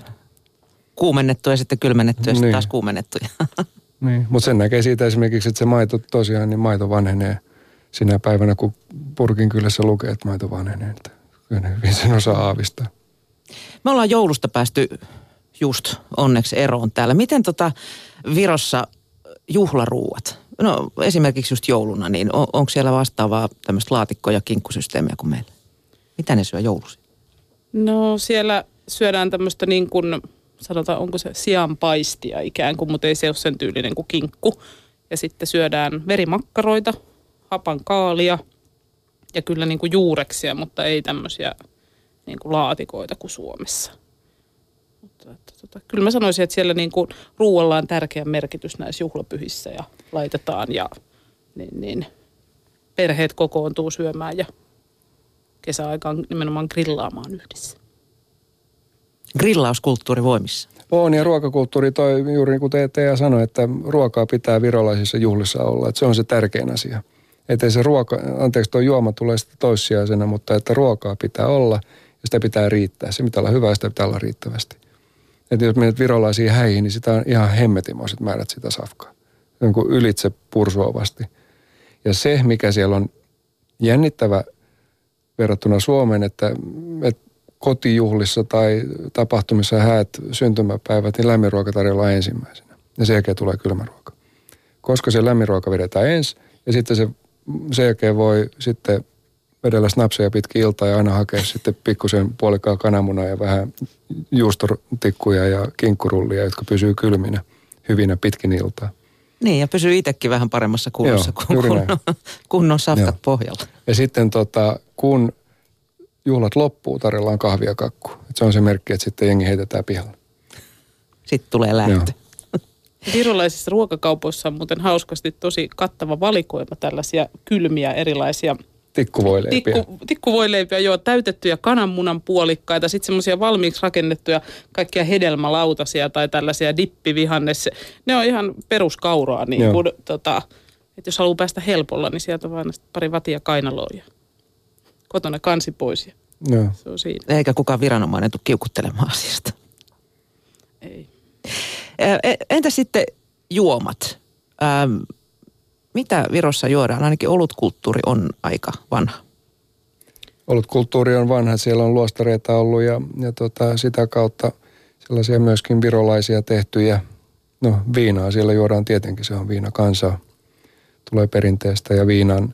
kuumennettu ja sitten kylmennettu ja niin. sitten taas kuumennettu. [laughs] Niin, mutta sen näkee siitä esimerkiksi, että se maito tosiaan, niin maito vanhenee sinä päivänä, kun purkin kylässä lukee, että maito vanhenee. Että kyllä hyvin sen osaa aavistaa. Me ollaan joulusta päästy just onneksi eroon täällä. Miten tota Virossa juhlaruuat. No esimerkiksi just jouluna, niin on, onko siellä vastaavaa tämmöistä laatikko- ja kinkkusysteemiä kuin meillä? Mitä ne syö joulusi? No siellä syödään tämmöistä niin kuin, sanotaan, onko se sianpaistia ikään kuin, mutta ei se ole sen tyylinen kuin kinkku. Ja sitten syödään verimakkaroita, hapan kaalia ja kyllä niin kuin juureksia, mutta ei tämmöisiä niin kuin laatikoita kuin Suomessa. Mutta että, tota, kyllä mä sanoisin, että siellä niin kuin ruoalla on tärkeä merkitys näissä juhlapyhissä ja laitetaan ja niin, niin perheet kokoontuu syömään ja kesäaikaan nimenomaan grillaamaan yhdessä. Grillauskulttuuri voimissa. On ja ruokakulttuuri toi juuri niin kuin Teija sanoi, että ruokaa pitää virolaisissa juhlissa olla. Että se on se tärkein asia. Että se ruoka, anteeksi tuo juoma tulee sitten toissijaisena, mutta että ruokaa pitää olla sitä pitää riittää. Se pitää olla hyvä sitä pitää olla riittävästi. Että jos menet virolaisiin häihin, niin sitä on ihan hemmetimoiset määrät sitä safkaa. on kuin ylitse pursuovasti. Ja se, mikä siellä on jännittävä verrattuna Suomeen, että, että kotijuhlissa tai tapahtumissa häät syntymäpäivät, niin lämminruoka tarjolla ensimmäisenä. Ja sen jälkeen tulee kylmäruoka. Koska se lämminruoka vedetään ensin ja sitten se, sen jälkeen voi sitten vedellä snapseja pitkin iltaa ja aina hakea sitten pikkusen puolikkaa kananmunaa ja vähän juustotikkuja ja kinkkurullia, jotka pysyy kylminä hyvinä pitkin iltaa. Niin, ja pysyy itsekin vähän paremmassa kunnossa, Joo, kun kunnon, kunnon safkat Joo. pohjalla. Ja sitten tota, kun juhlat loppuu, tarjolla kahvia kakku. Et se on se merkki, että sitten jengi heitetään pihalla. Sitten tulee lähtö. Virolaisissa ruokakaupoissa on muuten hauskasti tosi kattava valikoima tällaisia kylmiä erilaisia Tikkuvoileipiä. Tikku, tikkuvoileipiä, joo, täytettyjä kananmunan puolikkaita, sitten semmoisia valmiiksi rakennettuja kaikkia hedelmälautasia tai tällaisia dippivihannes. Ne on ihan peruskauraa, niin kuin, tota, että jos haluaa päästä helpolla, niin sieltä on vain pari vatia kainaloa ja kotona kansi pois. Ja joo. Se on siinä. Eikä kukaan viranomainen tule kiukuttelemaan asiasta. Ei. E, entä sitten juomat? Ähm, mitä Virossa juodaan? Ainakin olutkulttuuri on aika vanha. Olutkulttuuri on vanha. Siellä on luostareita ollut ja, ja tota, sitä kautta sellaisia myöskin virolaisia tehtyjä. No viinaa siellä juodaan tietenkin, se on viina kansaa. Tulee perinteestä ja viinan,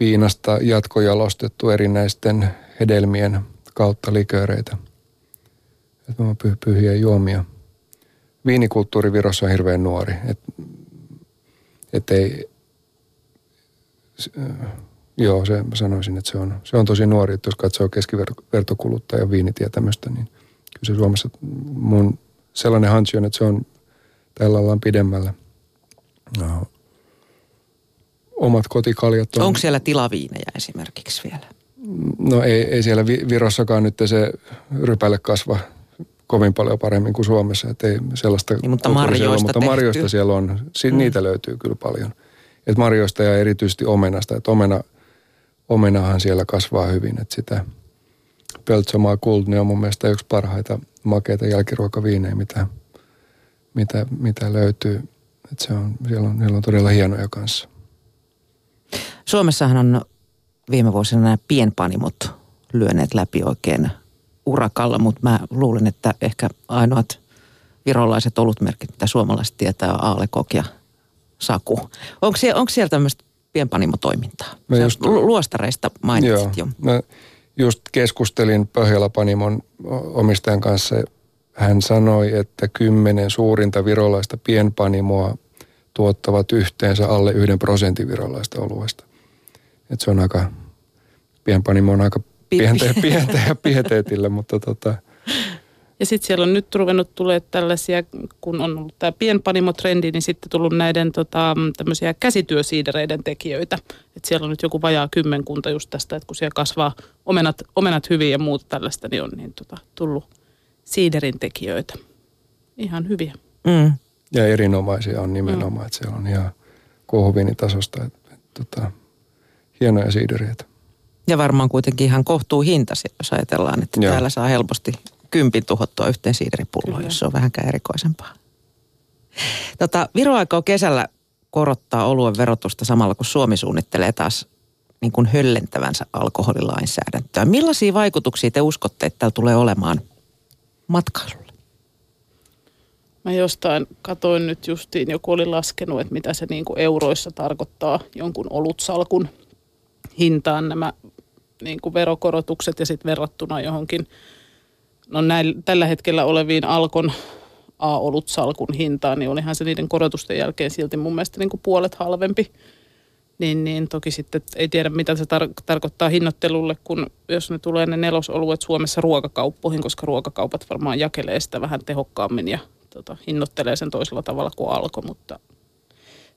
viinasta jatkojalostettu erinäisten hedelmien kautta likööreitä. että py, pyhiä juomia. Viinikulttuuri Virossa on hirveän nuori. Et, et ei, s- äh, joo, se, mä sanoisin, että se on, se on tosi nuori. Että jos katsoo keskivertokuluttajan viinitietämystä, niin kyllä se Suomessa mun sellainen hansi on, että se on tällä ollaan pidemmällä. No, omat kotikaljat on... Onko siellä tilaviinejä esimerkiksi vielä? No ei, ei siellä Vi- Virossakaan nyt se rypäle kasva kovin paljon paremmin kuin Suomessa. Että ei sellaista Niin, mutta kulttuuria siellä marjoista mutta tehty. marjoista siellä on. Si- mm. Niitä löytyy kyllä paljon. Et marjoista ja erityisesti omenasta. Että omena, omenahan siellä kasvaa hyvin. Että sitä Pöltsomaa Kult, ne on mun mielestä yksi parhaita makeita jälkiruokaviinejä, mitä, mitä, mitä löytyy. Että se on, siellä, on, siellä on todella hienoja kanssa. Suomessahan on viime vuosina nämä pienpanimot lyöneet läpi oikein urakalla, mutta mä luulen, että ehkä ainoat virolaiset olutmerkit, mitä suomalaiset tietää, on Aalekok ja Saku. Onko siellä, onko siellä tämmöistä pienpanimotoimintaa? Mä Sä just- lu- Luostareista mainitsit jo. Mä just keskustelin Pohjola-Panimon o- omistajan kanssa. Hän sanoi, että kymmenen suurinta virolaista pienpanimoa tuottavat yhteensä alle yhden prosentin virolaista oluesta. Et se on aika, pienpanimo on aika Pi- pientä, [laughs] pientä ja pieteetillä, mutta tota, Ja sitten siellä on nyt ruvennut tulee tällaisia, kun on ollut tämä pienpanimotrendi, niin sitten tullut näiden tota, tämmöisiä käsityösiidereiden tekijöitä. Et siellä on nyt joku vajaa kymmenkunta just tästä, että kun siellä kasvaa omenat, omenat hyvin ja muuta tällaista, niin on niin tota, tullut siiderin tekijöitä. Ihan hyviä. Mm. ja erinomaisia on nimenomaan, mm. että siellä on ihan kuohuviinitasosta. Et, et, tota, hienoja siidereitä. Ja varmaan kuitenkin ihan kohtuu hintaisia, jos ajatellaan, että Joo. täällä saa helposti kympin tuhottua yhteen siideripulloon, Kyllä. jos se on vähänkään erikoisempaa. Tota, Viro aikoo kesällä korottaa oluen verotusta samalla, kun Suomi suunnittelee taas niin kuin höllentävänsä alkoholilainsäädäntöä. Millaisia vaikutuksia te uskotte, että tällä tulee olemaan matkailulle? Mä jostain katoin nyt justiin, joku oli laskenut, että mitä se niin kuin euroissa tarkoittaa jonkun olutsalkun hintaan nämä niin kuin verokorotukset ja sitten verrattuna johonkin no näin, tällä hetkellä oleviin Alkon A-olutsalkun hintaan, niin olihan se niiden korotusten jälkeen silti mun mielestä niin kuin puolet halvempi. Niin, niin toki sitten ei tiedä, mitä se tar- tarkoittaa hinnoittelulle, kun jos ne tulee ne nelosoluet Suomessa ruokakauppoihin, koska ruokakaupat varmaan jakelee sitä vähän tehokkaammin ja tota, hinnoittelee sen toisella tavalla kuin alko, mutta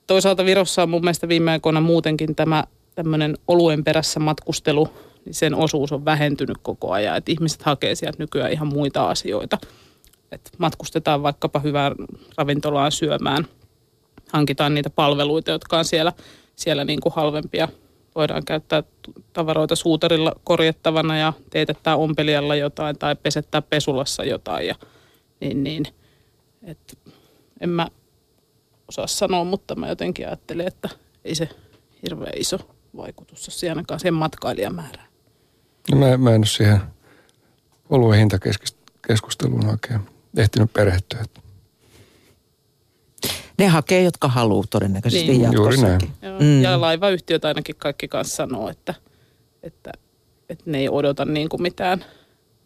toisaalta Virossa on mun mielestä viime aikoina muutenkin tämä tämmöinen oluen perässä matkustelu, niin sen osuus on vähentynyt koko ajan, että ihmiset hakee sieltä nykyään ihan muita asioita. Et matkustetaan vaikkapa hyvään ravintolaan syömään, hankitaan niitä palveluita, jotka on siellä, siellä niin kuin halvempia. Voidaan käyttää tavaroita suutarilla korjattavana ja teetettää ompelijalla jotain tai pesettää pesulassa jotain. Ja, niin, niin. Et en mä osaa sanoa, mutta mä jotenkin ajattelin, että ei se hirveän iso vaikutus ole ainakaan sen matkailijamäärään. No mä, mä en ole siihen oluen hintakeskusteluun oikein ehtinyt perehtyä. Ne hakee, jotka haluaa todennäköisesti Niin. Juuri näin. jatkossakin. Mm. mm. Ja laivayhtiöt ainakin kaikki kanssa sanoo, että, että, että ne ei odota niin kuin mitään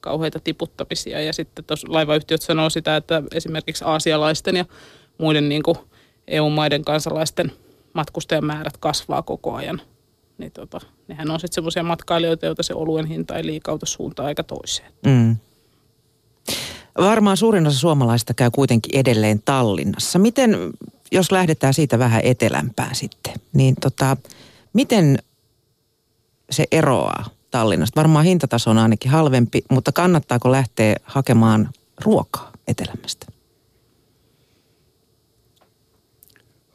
kauheita tiputtamisia. Ja sitten tuossa laivayhtiöt sanoo sitä, että esimerkiksi aasialaisten ja muiden niin kuin EU-maiden kansalaisten matkustajamäärät kasvaa koko ajan. Niin tota, nehän on sitten semmoisia matkailijoita, joita se oluen hinta ei liikauta suuntaan eikä toiseen. Mm. Varmaan suurin osa suomalaista käy kuitenkin edelleen Tallinnassa. Miten, jos lähdetään siitä vähän etelämpään sitten, niin tota, miten se eroaa Tallinnasta? Varmaan hintataso on ainakin halvempi, mutta kannattaako lähteä hakemaan ruokaa etelämästä?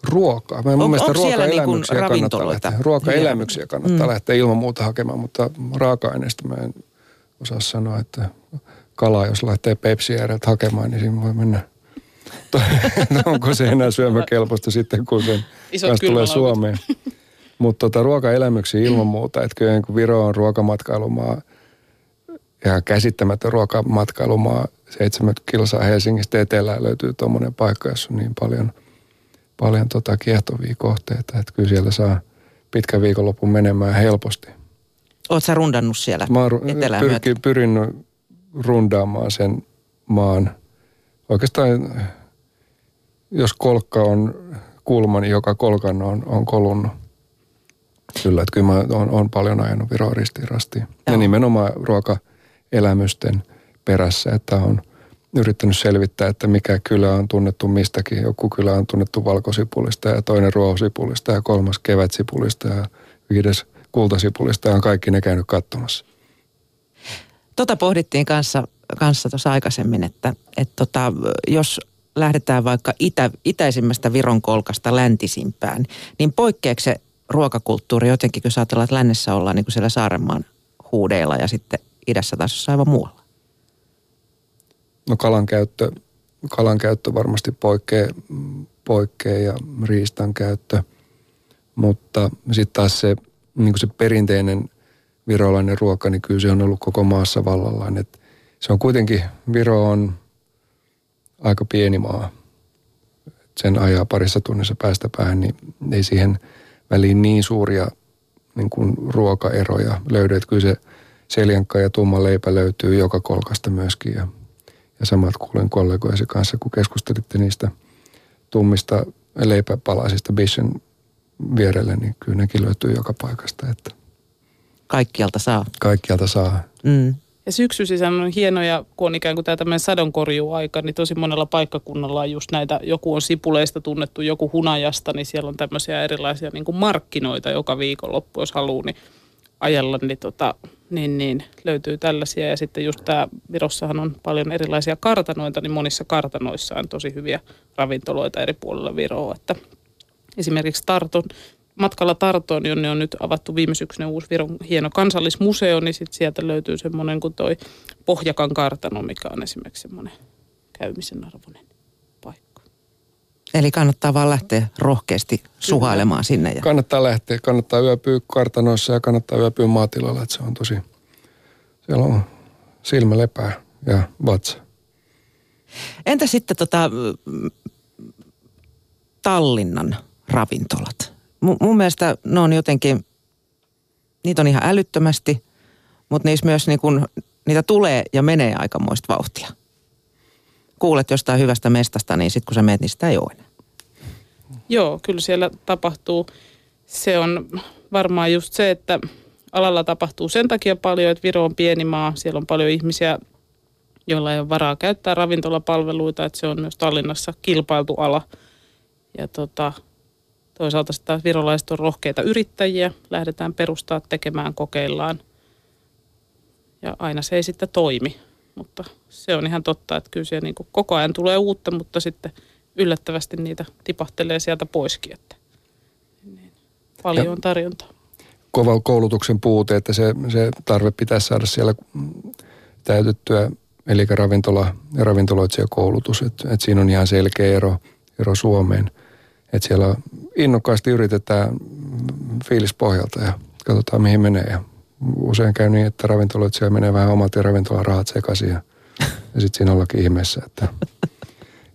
Ruokaa. Mä mun On- mielestä onko siellä niin ruokaelämyksiä kannattaa lähteä. Ruokaelämyksiä kannattaa Mm. lähteä ilman muuta hakemaan, mutta raaka-aineista mä en osaa sanoa, että kalaa, jos lähtee Pepsi hakemaan, niin siinä voi mennä. [laughs] Onko se enää syömäkelpoista sitten, kun sen Isot kanssa tulee. Suomeen. [laughs] Mutta tota, ruokaelämyksiä ilman muuta, että kyllä niin Viro on ruokamatkailumaa ja käsittämätön ruokamatkailumaa. 70 kilsaa Helsingistä etelään löytyy tuommoinen paikka, jossa on niin paljon, paljon tota kiehtovia kohteita, että kyllä siellä saa pitkän viikonlopun menemään helposti. Oletko sä rundannut siellä Mä oon ru- etelää pyrki, pyrin rundaamaan sen maan. Oikeastaan, jos kolkka on kulma, niin joka kolkan on, on kolunnut. Kyllä, että kyllä mä oon, oon paljon ajanut Viroa ristiin rastiin. Ja nimenomaan ruokaelämysten perässä, että on yrittänyt selvittää, että mikä kylä on tunnettu mistäkin. Joku kylä on tunnettu valkosipulista ja toinen ruohosipulista ja kolmas kevätsipulista ja viides kultasipulista ja on kaikki ne käynyt katsomassa. Tota pohdittiin kanssa kanssa tuossa aikaisemmin, että, että tota, jos lähdetään vaikka itä, itäisimmästä Viron kolkasta läntisimpään, niin poikkeeko se ruokakulttuuri jotenkin, kun ajatellaan, että lännessä ollaan niin kuin siellä Saarenmaan huudeilla ja sitten idässä taas jossain aivan muualla? No kalan käyttö, kalan käyttö varmasti poikkeaa, poikkeaa ja riistan käyttö, mutta sitten taas se, niin se perinteinen virolainen ruoka, niin kyllä se on ollut koko maassa vallallaan. Et se on kuitenkin, Viro on aika pieni maa. Sen ajaa parissa tunnissa päästä päähän, niin ei siihen väliin niin suuria niin kuin ruokaeroja löydy. Että kyllä se seljankka ja tumma leipä löytyy joka kolkasta myöskin. Ja, ja samat kuulin kollegoisi kanssa, kun keskustelitte niistä tummista leipäpalasista Bishen vierelle, niin kyllä nekin löytyy joka paikasta. Että Kaikkialta saa. Kaikkialta saa. Mm. Ja syksyisin on hienoja, kun on ikään kuin tämä tämmöinen sadonkorjuaika, niin tosi monella paikkakunnalla on just näitä, joku on sipuleista tunnettu, joku hunajasta, niin siellä on tämmöisiä erilaisia niin kuin markkinoita joka viikonloppu, jos haluaa, niin ajella, niin, tota, niin, niin löytyy tällaisia. Ja sitten just tämä Virossahan on paljon erilaisia kartanoita, niin monissa kartanoissa on tosi hyviä ravintoloita eri puolilla Viroa. Että esimerkiksi Tarton, matkalla Tartoon, jonne on nyt avattu viime syksynä uusi Viron hieno kansallismuseo, niin sit sieltä löytyy semmoinen kuin toi Pohjakan kartano, mikä on esimerkiksi semmoinen käymisen arvoinen. Eli kannattaa vaan lähteä rohkeasti suhailemaan sinne. Ja... Kannattaa lähteä, kannattaa yöpyä kartanoissa ja kannattaa yöpyä maatilalla, että se on tosi, siellä on silmä lepää ja vatsa. Entä sitten tota, Tallinnan ravintolat? M- mun mielestä ne on jotenkin, niitä on ihan älyttömästi, mutta niissä myös niin kun, niitä tulee ja menee aikamoista vauhtia. Kuulet jostain hyvästä mestasta, niin sitten kun sä meet, niin sitä ei ole enää. Joo, kyllä siellä tapahtuu. Se on varmaan just se, että alalla tapahtuu sen takia paljon, että Viro on pieni maa. Siellä on paljon ihmisiä, joilla ei ole varaa käyttää ravintolapalveluita, että se on myös Tallinnassa kilpailtu ala. Ja tota, toisaalta taas virolaiset on rohkeita yrittäjiä, lähdetään perustaa tekemään, kokeillaan. Ja aina se ei sitten toimi, mutta se on ihan totta, että kyllä siellä niin kuin koko ajan tulee uutta, mutta sitten yllättävästi niitä tipahtelee sieltä poiskin, että niin, paljon on tarjontaa. Kova koulutuksen puute, että se, se tarve pitäisi saada siellä täytettyä, eli ravintola ja ravintoloitsijakoulutus, että, että siinä on ihan selkeä ero, ero Suomeen. Että siellä innokkaasti yritetään fiilispohjalta ja katsotaan mihin menee. Ja usein käy niin, että ravintoloitsija menee vähän omat ja ravintolarahat sekaisin ja, ja sitten siinä ollakin ihmeessä, että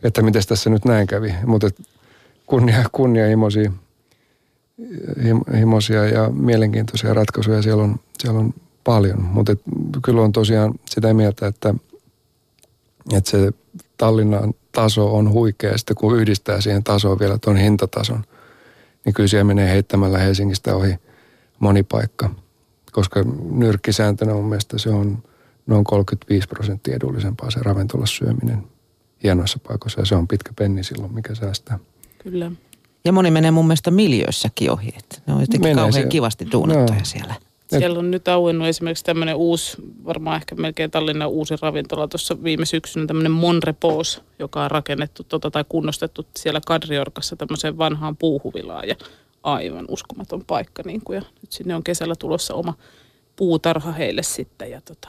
että miten tässä nyt näin kävi. Mutta kunnia, kunnianhimoisia himoisia ja mielenkiintoisia ratkaisuja siellä on, siellä on paljon. Mutta kyllä on tosiaan sitä mieltä, että, että se Tallinnan taso on huikea. Sitten kun yhdistää siihen tasoon vielä tuon hintatason, niin kyllä siellä menee heittämällä Helsingistä ohi moni paikka. Koska nyrkkisääntönä mun mielestä se on noin 35 prosenttia edullisempaa se ravintolassa syöminen hienoissa paikoissa ja se on pitkä penni silloin, mikä säästää. Kyllä. Ja moni menee mun mielestä miljöissäkin ohi. Että ne on jotenkin menee kauhean siellä. kivasti duunattuja no. siellä. Siellä on nyt auennut esimerkiksi tämmöinen uusi, varmaan ehkä melkein Tallinnan uusi ravintola tuossa viime syksynä, tämmöinen Monrepos, joka on rakennettu tota, tai kunnostettu siellä Kadriorkassa tämmöiseen vanhaan puuhuvilaan ja aivan uskomaton paikka. Niin kuin, ja nyt sinne on kesällä tulossa oma puutarha heille sitten ja tota,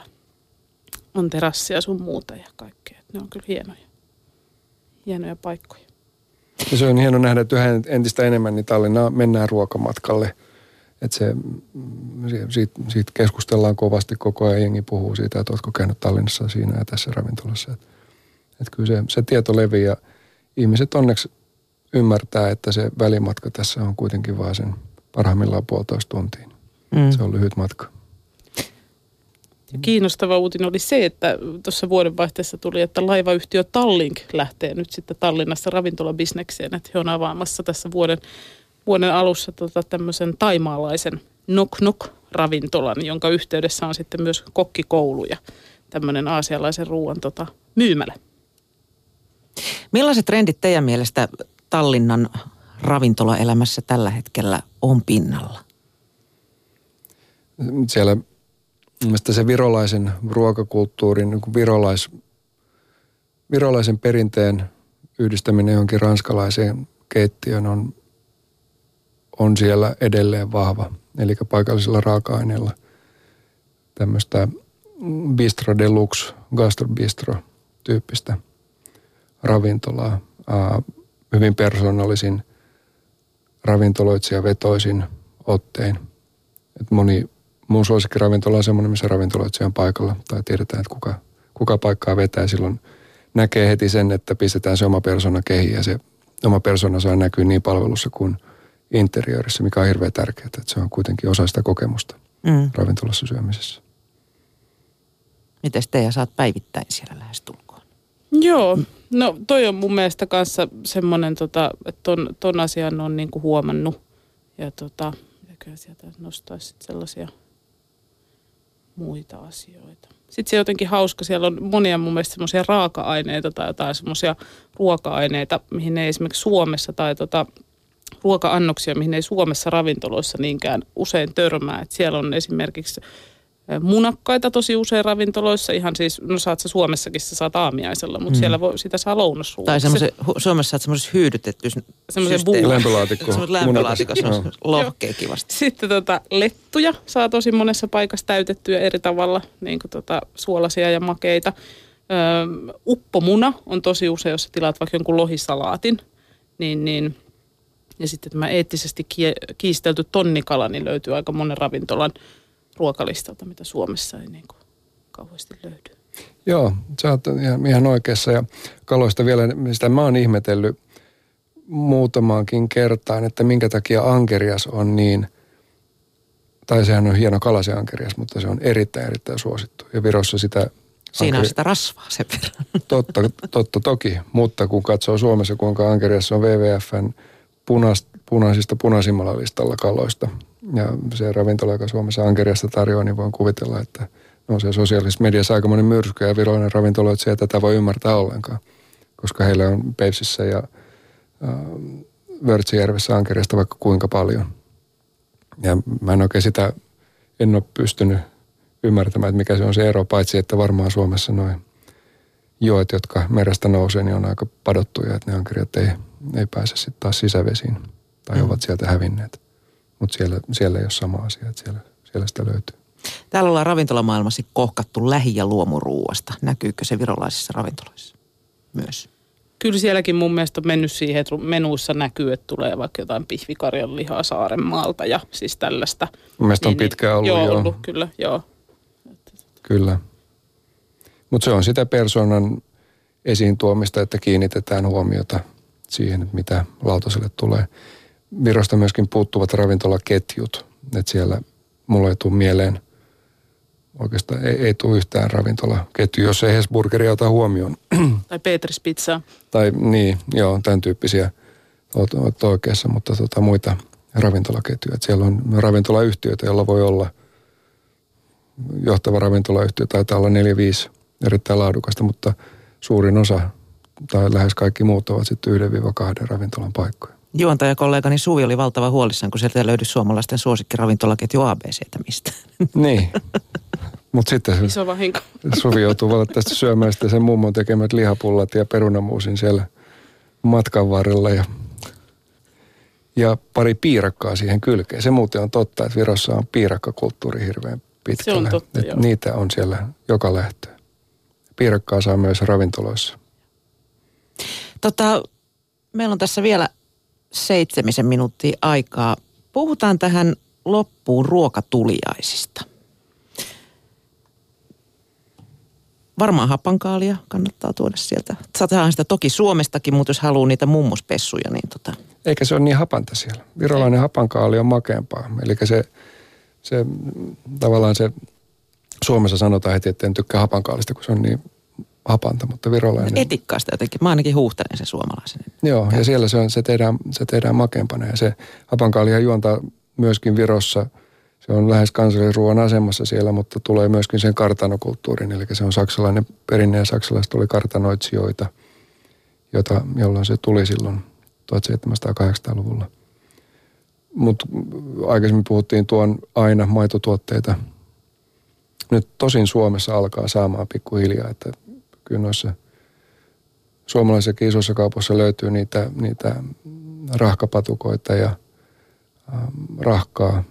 on terassia sun muuta ja kaikkea. Ne on kyllä hienoja hienoja paikkoja. Ja se on hieno nähdä, että yhä entistä enemmän niin Tallinnaa mennään ruokamatkalle. Että se, siitä, siitä, keskustellaan kovasti koko ajan, jengi puhuu siitä, että oletko käynyt Tallinnassa siinä ja tässä ravintolassa. Että et kyllä se, se tieto leviää ihmiset onneksi ymmärtää, että se välimatka tässä on kuitenkin vaan sen parhaimmillaan puolitoista tuntia. Mm. Se on lyhyt matka. Ja kiinnostava uutinen oli se, että tuossa vuodenvaihteessa tuli, että laivayhtiö Tallink lähtee nyt sitten Tallinnassa ravintolabisnekseen, että he on avaamassa tässä vuoden, vuoden alussa tota tämmöisen taimaalaisen Nok Nok ravintolan, jonka yhteydessä on sitten myös kokkikoulu ja tämmöinen aasialaisen ruoan tota, myymälä. Millaiset trendit teidän mielestä Tallinnan ravintolaelämässä tällä hetkellä on pinnalla? Siellä mielestäni se virolaisen ruokakulttuurin, niin virolais, virolaisen perinteen yhdistäminen johonkin ranskalaiseen keittiöön on, on siellä edelleen vahva. Eli paikallisilla raaka-aineilla tämmöistä bistro deluxe, gastrobistro tyyppistä ravintolaa. Hyvin persoonallisin ravintoloitsija vetoisin ottein. Et moni mun suosikkiravintola on semmoinen, missä ravintoloitsija on paikalla tai tiedetään, että kuka, kuka paikkaa vetää. Silloin näkee heti sen, että pistetään se oma persona kehiin ja se oma persona saa näkyä niin palvelussa kuin interiörissä, mikä on hirveän tärkeää, että se on kuitenkin osa sitä kokemusta mm. ravintolassa syömisessä. Miten te ja saat päivittäin siellä lähestulkoon? Joo, no toi on mun mielestä kanssa semmoinen, tota, että ton, ton asian on niinku huomannut. Ja tota, sieltä nostaisi sellaisia muita asioita. Sitten se jotenkin hauska, siellä on monia mun mielestä semmoisia raaka-aineita tai jotain semmoisia ruoka-aineita, mihin ei esimerkiksi Suomessa tai tota, ruoka-annoksia, mihin ei Suomessa ravintoloissa niinkään usein törmää. Et siellä on esimerkiksi munakkaita tosi usein ravintoloissa. Ihan siis, no saat sä Suomessakin, sä saat aamiaisella, mutta mm. siellä voi, sitä saa lounasruuaksi. Tai semmoisen, Suomessa saat semmoisessa hyydytetty semmoisen lämpölaatikko. Semmoisen lämpölaatikko, lohkee kivasti. Sitten tota, lettuja saa tosi monessa paikassa täytettyä eri tavalla, niin kuin tota, suolasia ja makeita. Ö, uppomuna on tosi usein, jos tilaat vaikka jonkun lohisalaatin, niin, niin ja sitten tämä eettisesti kiistelty tonnikala niin löytyy aika monen ravintolan ruokalistalta, mitä Suomessa ei niin kuin kauheasti löydy. Joo, sä oot ihan, ihan oikeassa ja kaloista vielä, sitä mä oon ihmetellyt muutamaankin kertaan, että minkä takia ankerias on niin, tai sehän on hieno kala se ankerias, mutta se on erittäin erittäin suosittu. Ja Virossa sitä Siinä on sitä rasvaa sen verran. [laughs] Totta, totta toki, mutta kun katsoo Suomessa, kuinka ankerias on WWFn punaisista punaisimmalla listalla kaloista, ja se ravintola, joka Suomessa Ankeriasta tarjoaa, niin voin kuvitella, että no se sosiaalisessa mediassa aikamoinen myrsky ja virallinen ravintoloitsija tätä voi ymmärtää ollenkaan, koska heillä on Peipsissä ja äh, Vörtsijärvessä Ankeriasta vaikka kuinka paljon. Ja mä en oikein sitä, en ole pystynyt ymmärtämään, että mikä se on se ero, paitsi että varmaan Suomessa noin joet, jotka merestä nousee, niin on aika padottuja, että ne ankeriat ei, ei pääse sitten taas sisävesiin tai mm. ovat sieltä hävinneet. Mutta siellä, siellä ei ole sama asia, että siellä, siellä sitä löytyy. Täällä ollaan ravintolamaailmassa kohkattu lähi- ja luomuruuasta. Näkyykö se virolaisissa ravintoloissa myös? Kyllä sielläkin mun mielestä on mennyt siihen, että menuissa näkyy, että tulee vaikka jotain pihvikarjan lihaa Saarenmaalta ja siis tällaista. Mun mielestä niin, on pitkään ollut, joo. joo. ollut, kyllä, joo. Kyllä. Mutta se on sitä persoonan esiin tuomista, että kiinnitetään huomiota siihen, mitä lautaselle tulee. Virosta myöskin puuttuvat ravintolaketjut. Että siellä mulla ei tule mieleen, oikeastaan ei, ei tule yhtään ravintolaketju, jos ei Hesburgeria ota huomioon. [clears throat] Tai Petris Pizza. Tai niin, joo, tämän tyyppisiä olet oikeassa, mutta tota, muita ravintolaketjuja. Että siellä on ravintolayhtiöitä, joilla voi olla johtava ravintolayhtiö, taitaa olla 4-5 erittäin laadukasta, mutta suurin osa tai lähes kaikki muut ovat sitten 1-2 ravintolan paikkoja. Juontajakollegani Suvi oli valtava huolissaan, kun sieltä löydy suomalaisten suosikkiravintolaketju ABCtä mistä. [laughs] Niin. Mutta sitten Iso vahinko. [laughs] Suvi joutuu valitettavasti syömään sitten sen mummon tekemät lihapullat ja perunamuusin siellä matkan varrella ja, ja pari piirakkaa siihen kylkeen. Se muuten on totta, että Virossa on piirakkakulttuuri hirveän pitkällä. Se on totta, joo. Niitä on siellä joka lähtöä. Piirakkaa saa myös ravintoloissa. Tota, meillä on tässä vielä seitsemisen minuuttia aikaa. Puhutaan tähän loppuun ruokatuliaisista. Varmaan hapankaalia kannattaa tuoda sieltä. Saadaan sitä toki Suomestakin, mutta jos haluaa niitä mummuspessuja, niin tota... Eikä se ole niin hapanta siellä. Virolainen hapankaali on makeampaa. Eli se, se tavallaan se Suomessa sanotaan heti, että en tykkää hapankaalista, kun se on niin hapanta, mutta virolainen... Etikkaasta jotenkin. Mä ainakin huuhtelen sen suomalaisen. Joo, ja siellä se, on, se, tehdään, se tehdään makeampana. Ja se hapankaalihan juontaa myöskin Virossa. Se on lähes kansallisruoan asemassa siellä, mutta tulee myöskin sen kartanokulttuurin. Eli se on saksalainen perinne ja saksalaiset oli kartanoitsijoita, jota, jolloin se tuli silloin 1700-1800-luvulla. Mutta aikaisemmin puhuttiin tuon aina maitotuotteita. Nyt tosin Suomessa alkaa saamaan pikkuhiljaa, että kyllä noissa suomalaisissa isoissa kaupoissa löytyy niitä, niitä rahkapatukoita ja ähm, rahkaa,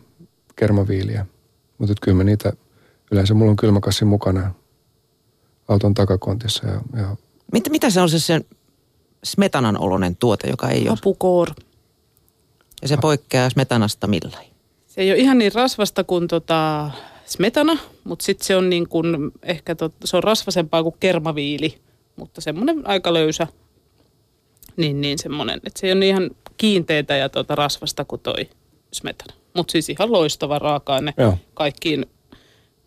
kermaviiliä. Mutta kyllä mä niitä, yleensä mulla on kylmäkassi mukana auton takakontissa. Ja, ja Mitä, mitä se on se sen smetanan oloinen tuote, joka ei ole? Apukoor. Ja se poikkeaa smetanasta millä? Se ei ole ihan niin rasvasta kuin tota smetana, mutta sitten se on niin kuin, ehkä tot, se on rasvasempaa kuin kermaviili, mutta semmoinen aika löysä. Niin, niin semmoinen, että se ei ole niin ihan kiinteitä ja tota rasvasta kuin toi smetana. Mutta siis ihan loistava raaka-aine Joo. kaikkiin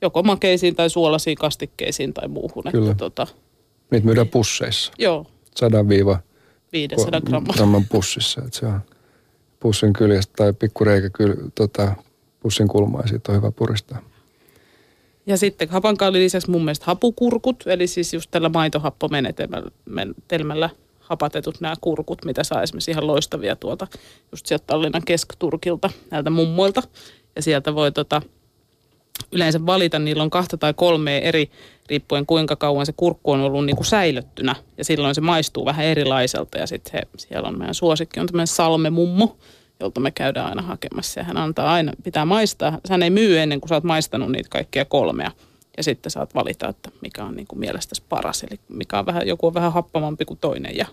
joko makeisiin tai suolaisiin kastikkeisiin tai muuhun. Kyllä. Että tota, niitä myydään pusseissa. joo, 100 500 grammaa. gramman pussissa. Että se on pussin kyljestä tai pikkureikä kyl, tota, pussin kulmaa ja siitä on hyvä puristaa. Ja sitten hapankaali lisäksi mun mielestä hapukurkut, eli siis just tällä maitohappomenetelmällä hapatetut nämä kurkut, mitä saa esimerkiksi ihan loistavia tuolta just sieltä Tallinnan keskiturkilta, näiltä mummoilta. Ja sieltä voi tota, yleensä valita, niillä on kahta tai kolmea eri, riippuen kuinka kauan se kurkku on ollut niin kuin säilöttynä. Ja silloin se maistuu vähän erilaiselta. Ja sitten siellä on meidän suosikki, on tämmöinen Salme mummo, jolta me käydään aina hakemassa. Ja hän antaa aina, pitää maistaa. Hän ei myy ennen kuin sä oot maistanut niitä kaikkia kolmea. Ja sitten saat valita, että mikä on niin kuin mielestäsi paras. Eli mikä on vähän, joku on vähän happamampi kuin toinen. Ja,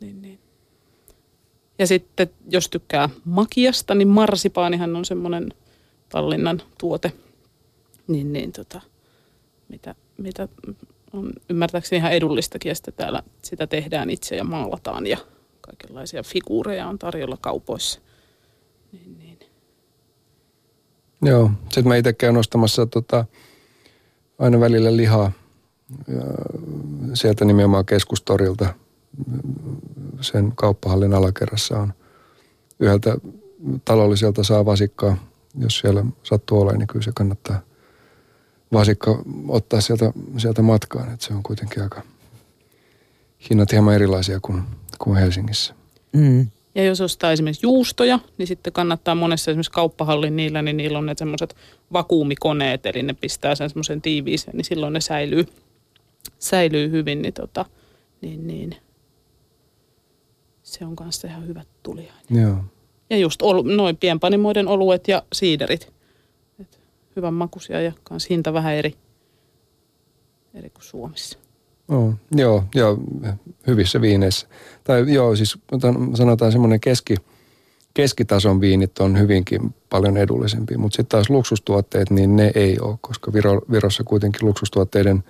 niin, niin. ja sitten jos tykkää makiasta, niin marsipaanihan on semmoinen Tallinnan tuote. Niin, niin tota, mitä, mitä on ymmärtääkseni ihan edullistakin. Ja täällä sitä tehdään itse ja maalataan ja kaikenlaisia figuureja on tarjolla kaupoissa. Niin, niin. Joo, sitten mä itse käyn ostamassa tota, aina välillä lihaa ja sieltä nimenomaan keskustorilta. Sen kauppahallin alakerrassa on yhdeltä talolliselta saa vasikkaa. Jos siellä sattuu olemaan, niin kyllä se kannattaa vasikka ottaa sieltä, sieltä matkaan. Että se on kuitenkin aika hinnat hieman erilaisia kuin, kuin Helsingissä. Mm. Ja jos ostaa esimerkiksi juustoja, niin sitten kannattaa monessa esimerkiksi kauppahallin niillä, niin niillä on ne semmoiset vakuumikoneet, eli ne pistää sen semmoisen tiiviiseen, niin silloin ne säilyy, säilyy hyvin, niin, tota, niin, niin se on kanssa ihan hyvät tuliainen. Joo. Ja just olu, noin pienpanimoiden oluet ja siiderit. Et hyvän makuisia ja kans hinta vähän eri, eri kuin Suomessa. Oh, joo, joo, hyvissä viineissä. Tai joo, siis sanotaan semmoinen keski, keskitason viinit on hyvinkin paljon edullisempia, mutta sitten taas luksustuotteet, niin ne ei ole, koska Viro, Virossa kuitenkin luksustuotteiden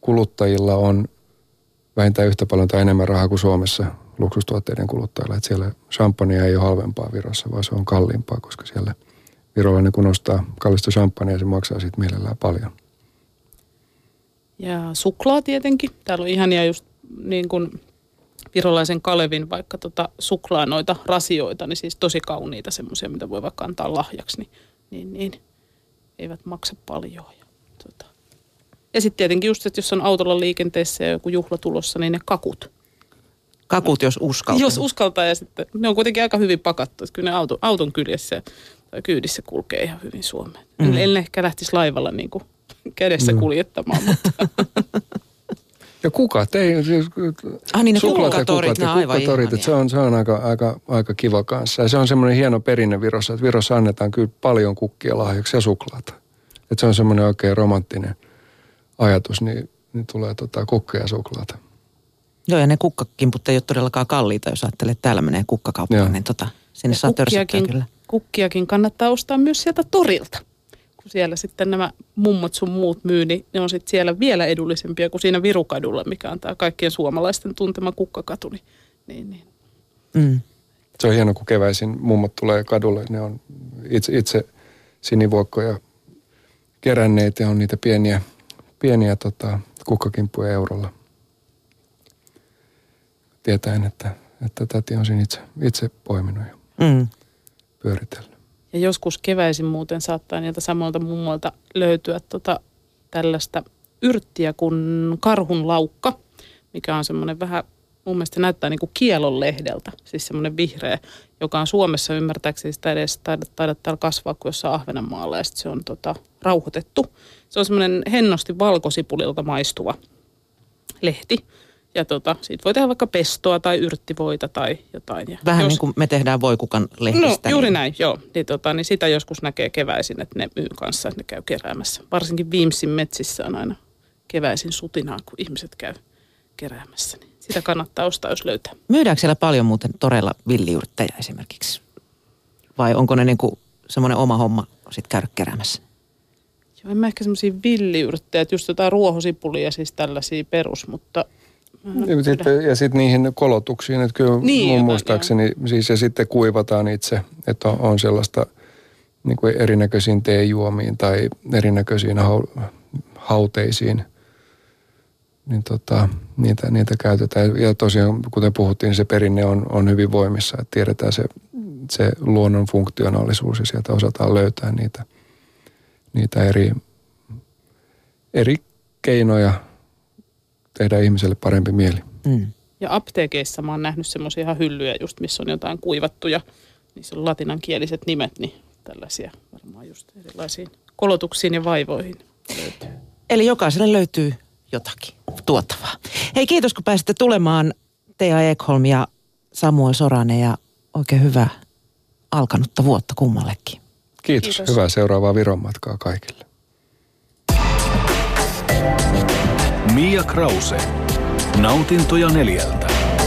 kuluttajilla on vähintään yhtä paljon tai enemmän rahaa kuin Suomessa luksustuotteiden kuluttajilla. Että siellä champagnea ei ole halvempaa Virossa, vaan se on kalliimpaa, koska siellä virolainen kun ostaa kallista champagnea, se maksaa siitä mielellään paljon. Ja suklaa tietenkin. Täällä on ihania just niin kuin virolaisen Kalevin vaikka tota suklaa noita rasioita, niin siis tosi kauniita semmoisia, mitä voi vaikka antaa lahjaksi, niin, niin, niin eivät maksa paljon. Ja, tota. ja sitten tietenkin just, että jos on autolla liikenteessä ja joku juhla tulossa, niin ne kakut. Kakut, jos uskaltaa. Jos uskaltaa ja sitten, ne on kuitenkin aika hyvin pakattu, että kyllä ne auto, auton kyljessä tai kyydissä kulkee ihan hyvin Suomeen. Mm. En ehkä lähtisi laivalla niin kuin kädessä Mm. kuljettamaan, [laughs] mutta Ja kukat, ei, siis, Ah niin, ne suklaat ja kukat ja kukkatorit, se on, se on aika, aika, aika kiva kanssa. Ja se on semmoinen hieno perinne Virossa, että Virossa annetaan kyllä paljon kukkia lahjaksi ja suklaata. Että se on semmoinen oikein romanttinen ajatus, niin, niin tulee tota kukkia ja suklaata. Joo, ja ne kukkakimput ei ole todellakaan kalliita, jos ajattelee, että täällä menee kukkakauppaan, Joo. niin tota, sinne Ja saa törsättää kyllä. kukkiakin kannattaa ostaa myös sieltä torilta. Siellä sitten nämä mummot sun muut myy, niin ne on sitten siellä vielä edullisempia kuin siinä Virukadulla, mikä on tämä kaikkien suomalaisten tuntema kukkakatu. Niin, niin, niin. Mm. Se on hieno, kun keväisin mummot tulee kadulle. Ne on itse, itse sinivuokkoja keränneet ja on niitä pieniä, pieniä tota, kukkakimpuja eurolla. Tietäen, että, että täti on siinä itse, itse poiminut ja Mm. pyöritellyt. Ja joskus keväisin muuten saattaa niiltä samoilta mummoilta löytyä tota, tällaista yrttiä kuin karhun laukka, mikä on semmoinen vähän, mun mielestä näyttää niin kuin kielon lehdeltä, siis semmoinen vihreä, joka on Suomessa ymmärtääkseni sitä edes taida, taida täällä kasvaa kuin jossain Ahvenanmaalla ja se on tota, rauhoitettu. Se on semmoinen hennosti valkosipulilta maistuva lehti. Ja tota, siitä voi tehdä vaikka pestoa tai yrttivoita tai jotain. Ja Vähän jos- niin kuin me tehdään voikukan No lehdistä. juuri niin- näin, joo. Niin, tota, niin sitä joskus näkee keväisin, että ne myy kanssa, että ne käy keräämässä. Varsinkin Viimsin metsissä on aina keväisin sutinaa, kun ihmiset käy keräämässä. Niin sitä kannattaa ostaa, jos löytää. Myydäänkö siellä paljon muuten torella villiyrttejä esimerkiksi? Vai onko ne niin kuin semmoinen oma homma sitten käydä keräämässä? Joo, en mä ehkä semmoisia villiyrttejä, että just jotain ruohosipulia, siis tällaisia perus, mutta... Ja tiedä. sitten, ja sitten niihin kolotuksiin, että kyllä Niin, mun muistaakseni, siis ja sitten kuivataan itse, että on, on sellaista niin kuin erinäköisiin teejuomiin tai erinäköisiin hau, hauteisiin, niin tota, niitä, niitä käytetään. Ja tosiaan, kuten puhuttiin, se perinne on, on hyvin voimissa, että tiedetään se, se luonnon funktionaalisuus ja sieltä osataan löytää niitä, niitä eri, eri keinoja tehdä ihmiselle parempi mieli. Mm. Ja apteekeissa mä oon nähnyt semmoisia ihan hyllyjä just, missä on jotain kuivattuja, niissä on latinankieliset nimet, niin tällaisia varmaan just erilaisiin kolotuksiin ja vaivoihin löytyy. Eli jokaiselle löytyy jotakin tuottavaa. Hei, kiitos kun pääsitte tulemaan Tea Ekholm ja Samuel Soranen ja oikein hyvää alkanutta vuotta kummallekin. Kiitos. Kiitos. Hyvää seuraavaa Viron matkaa kaikille. Mia Krause. Nautintoja neljältä.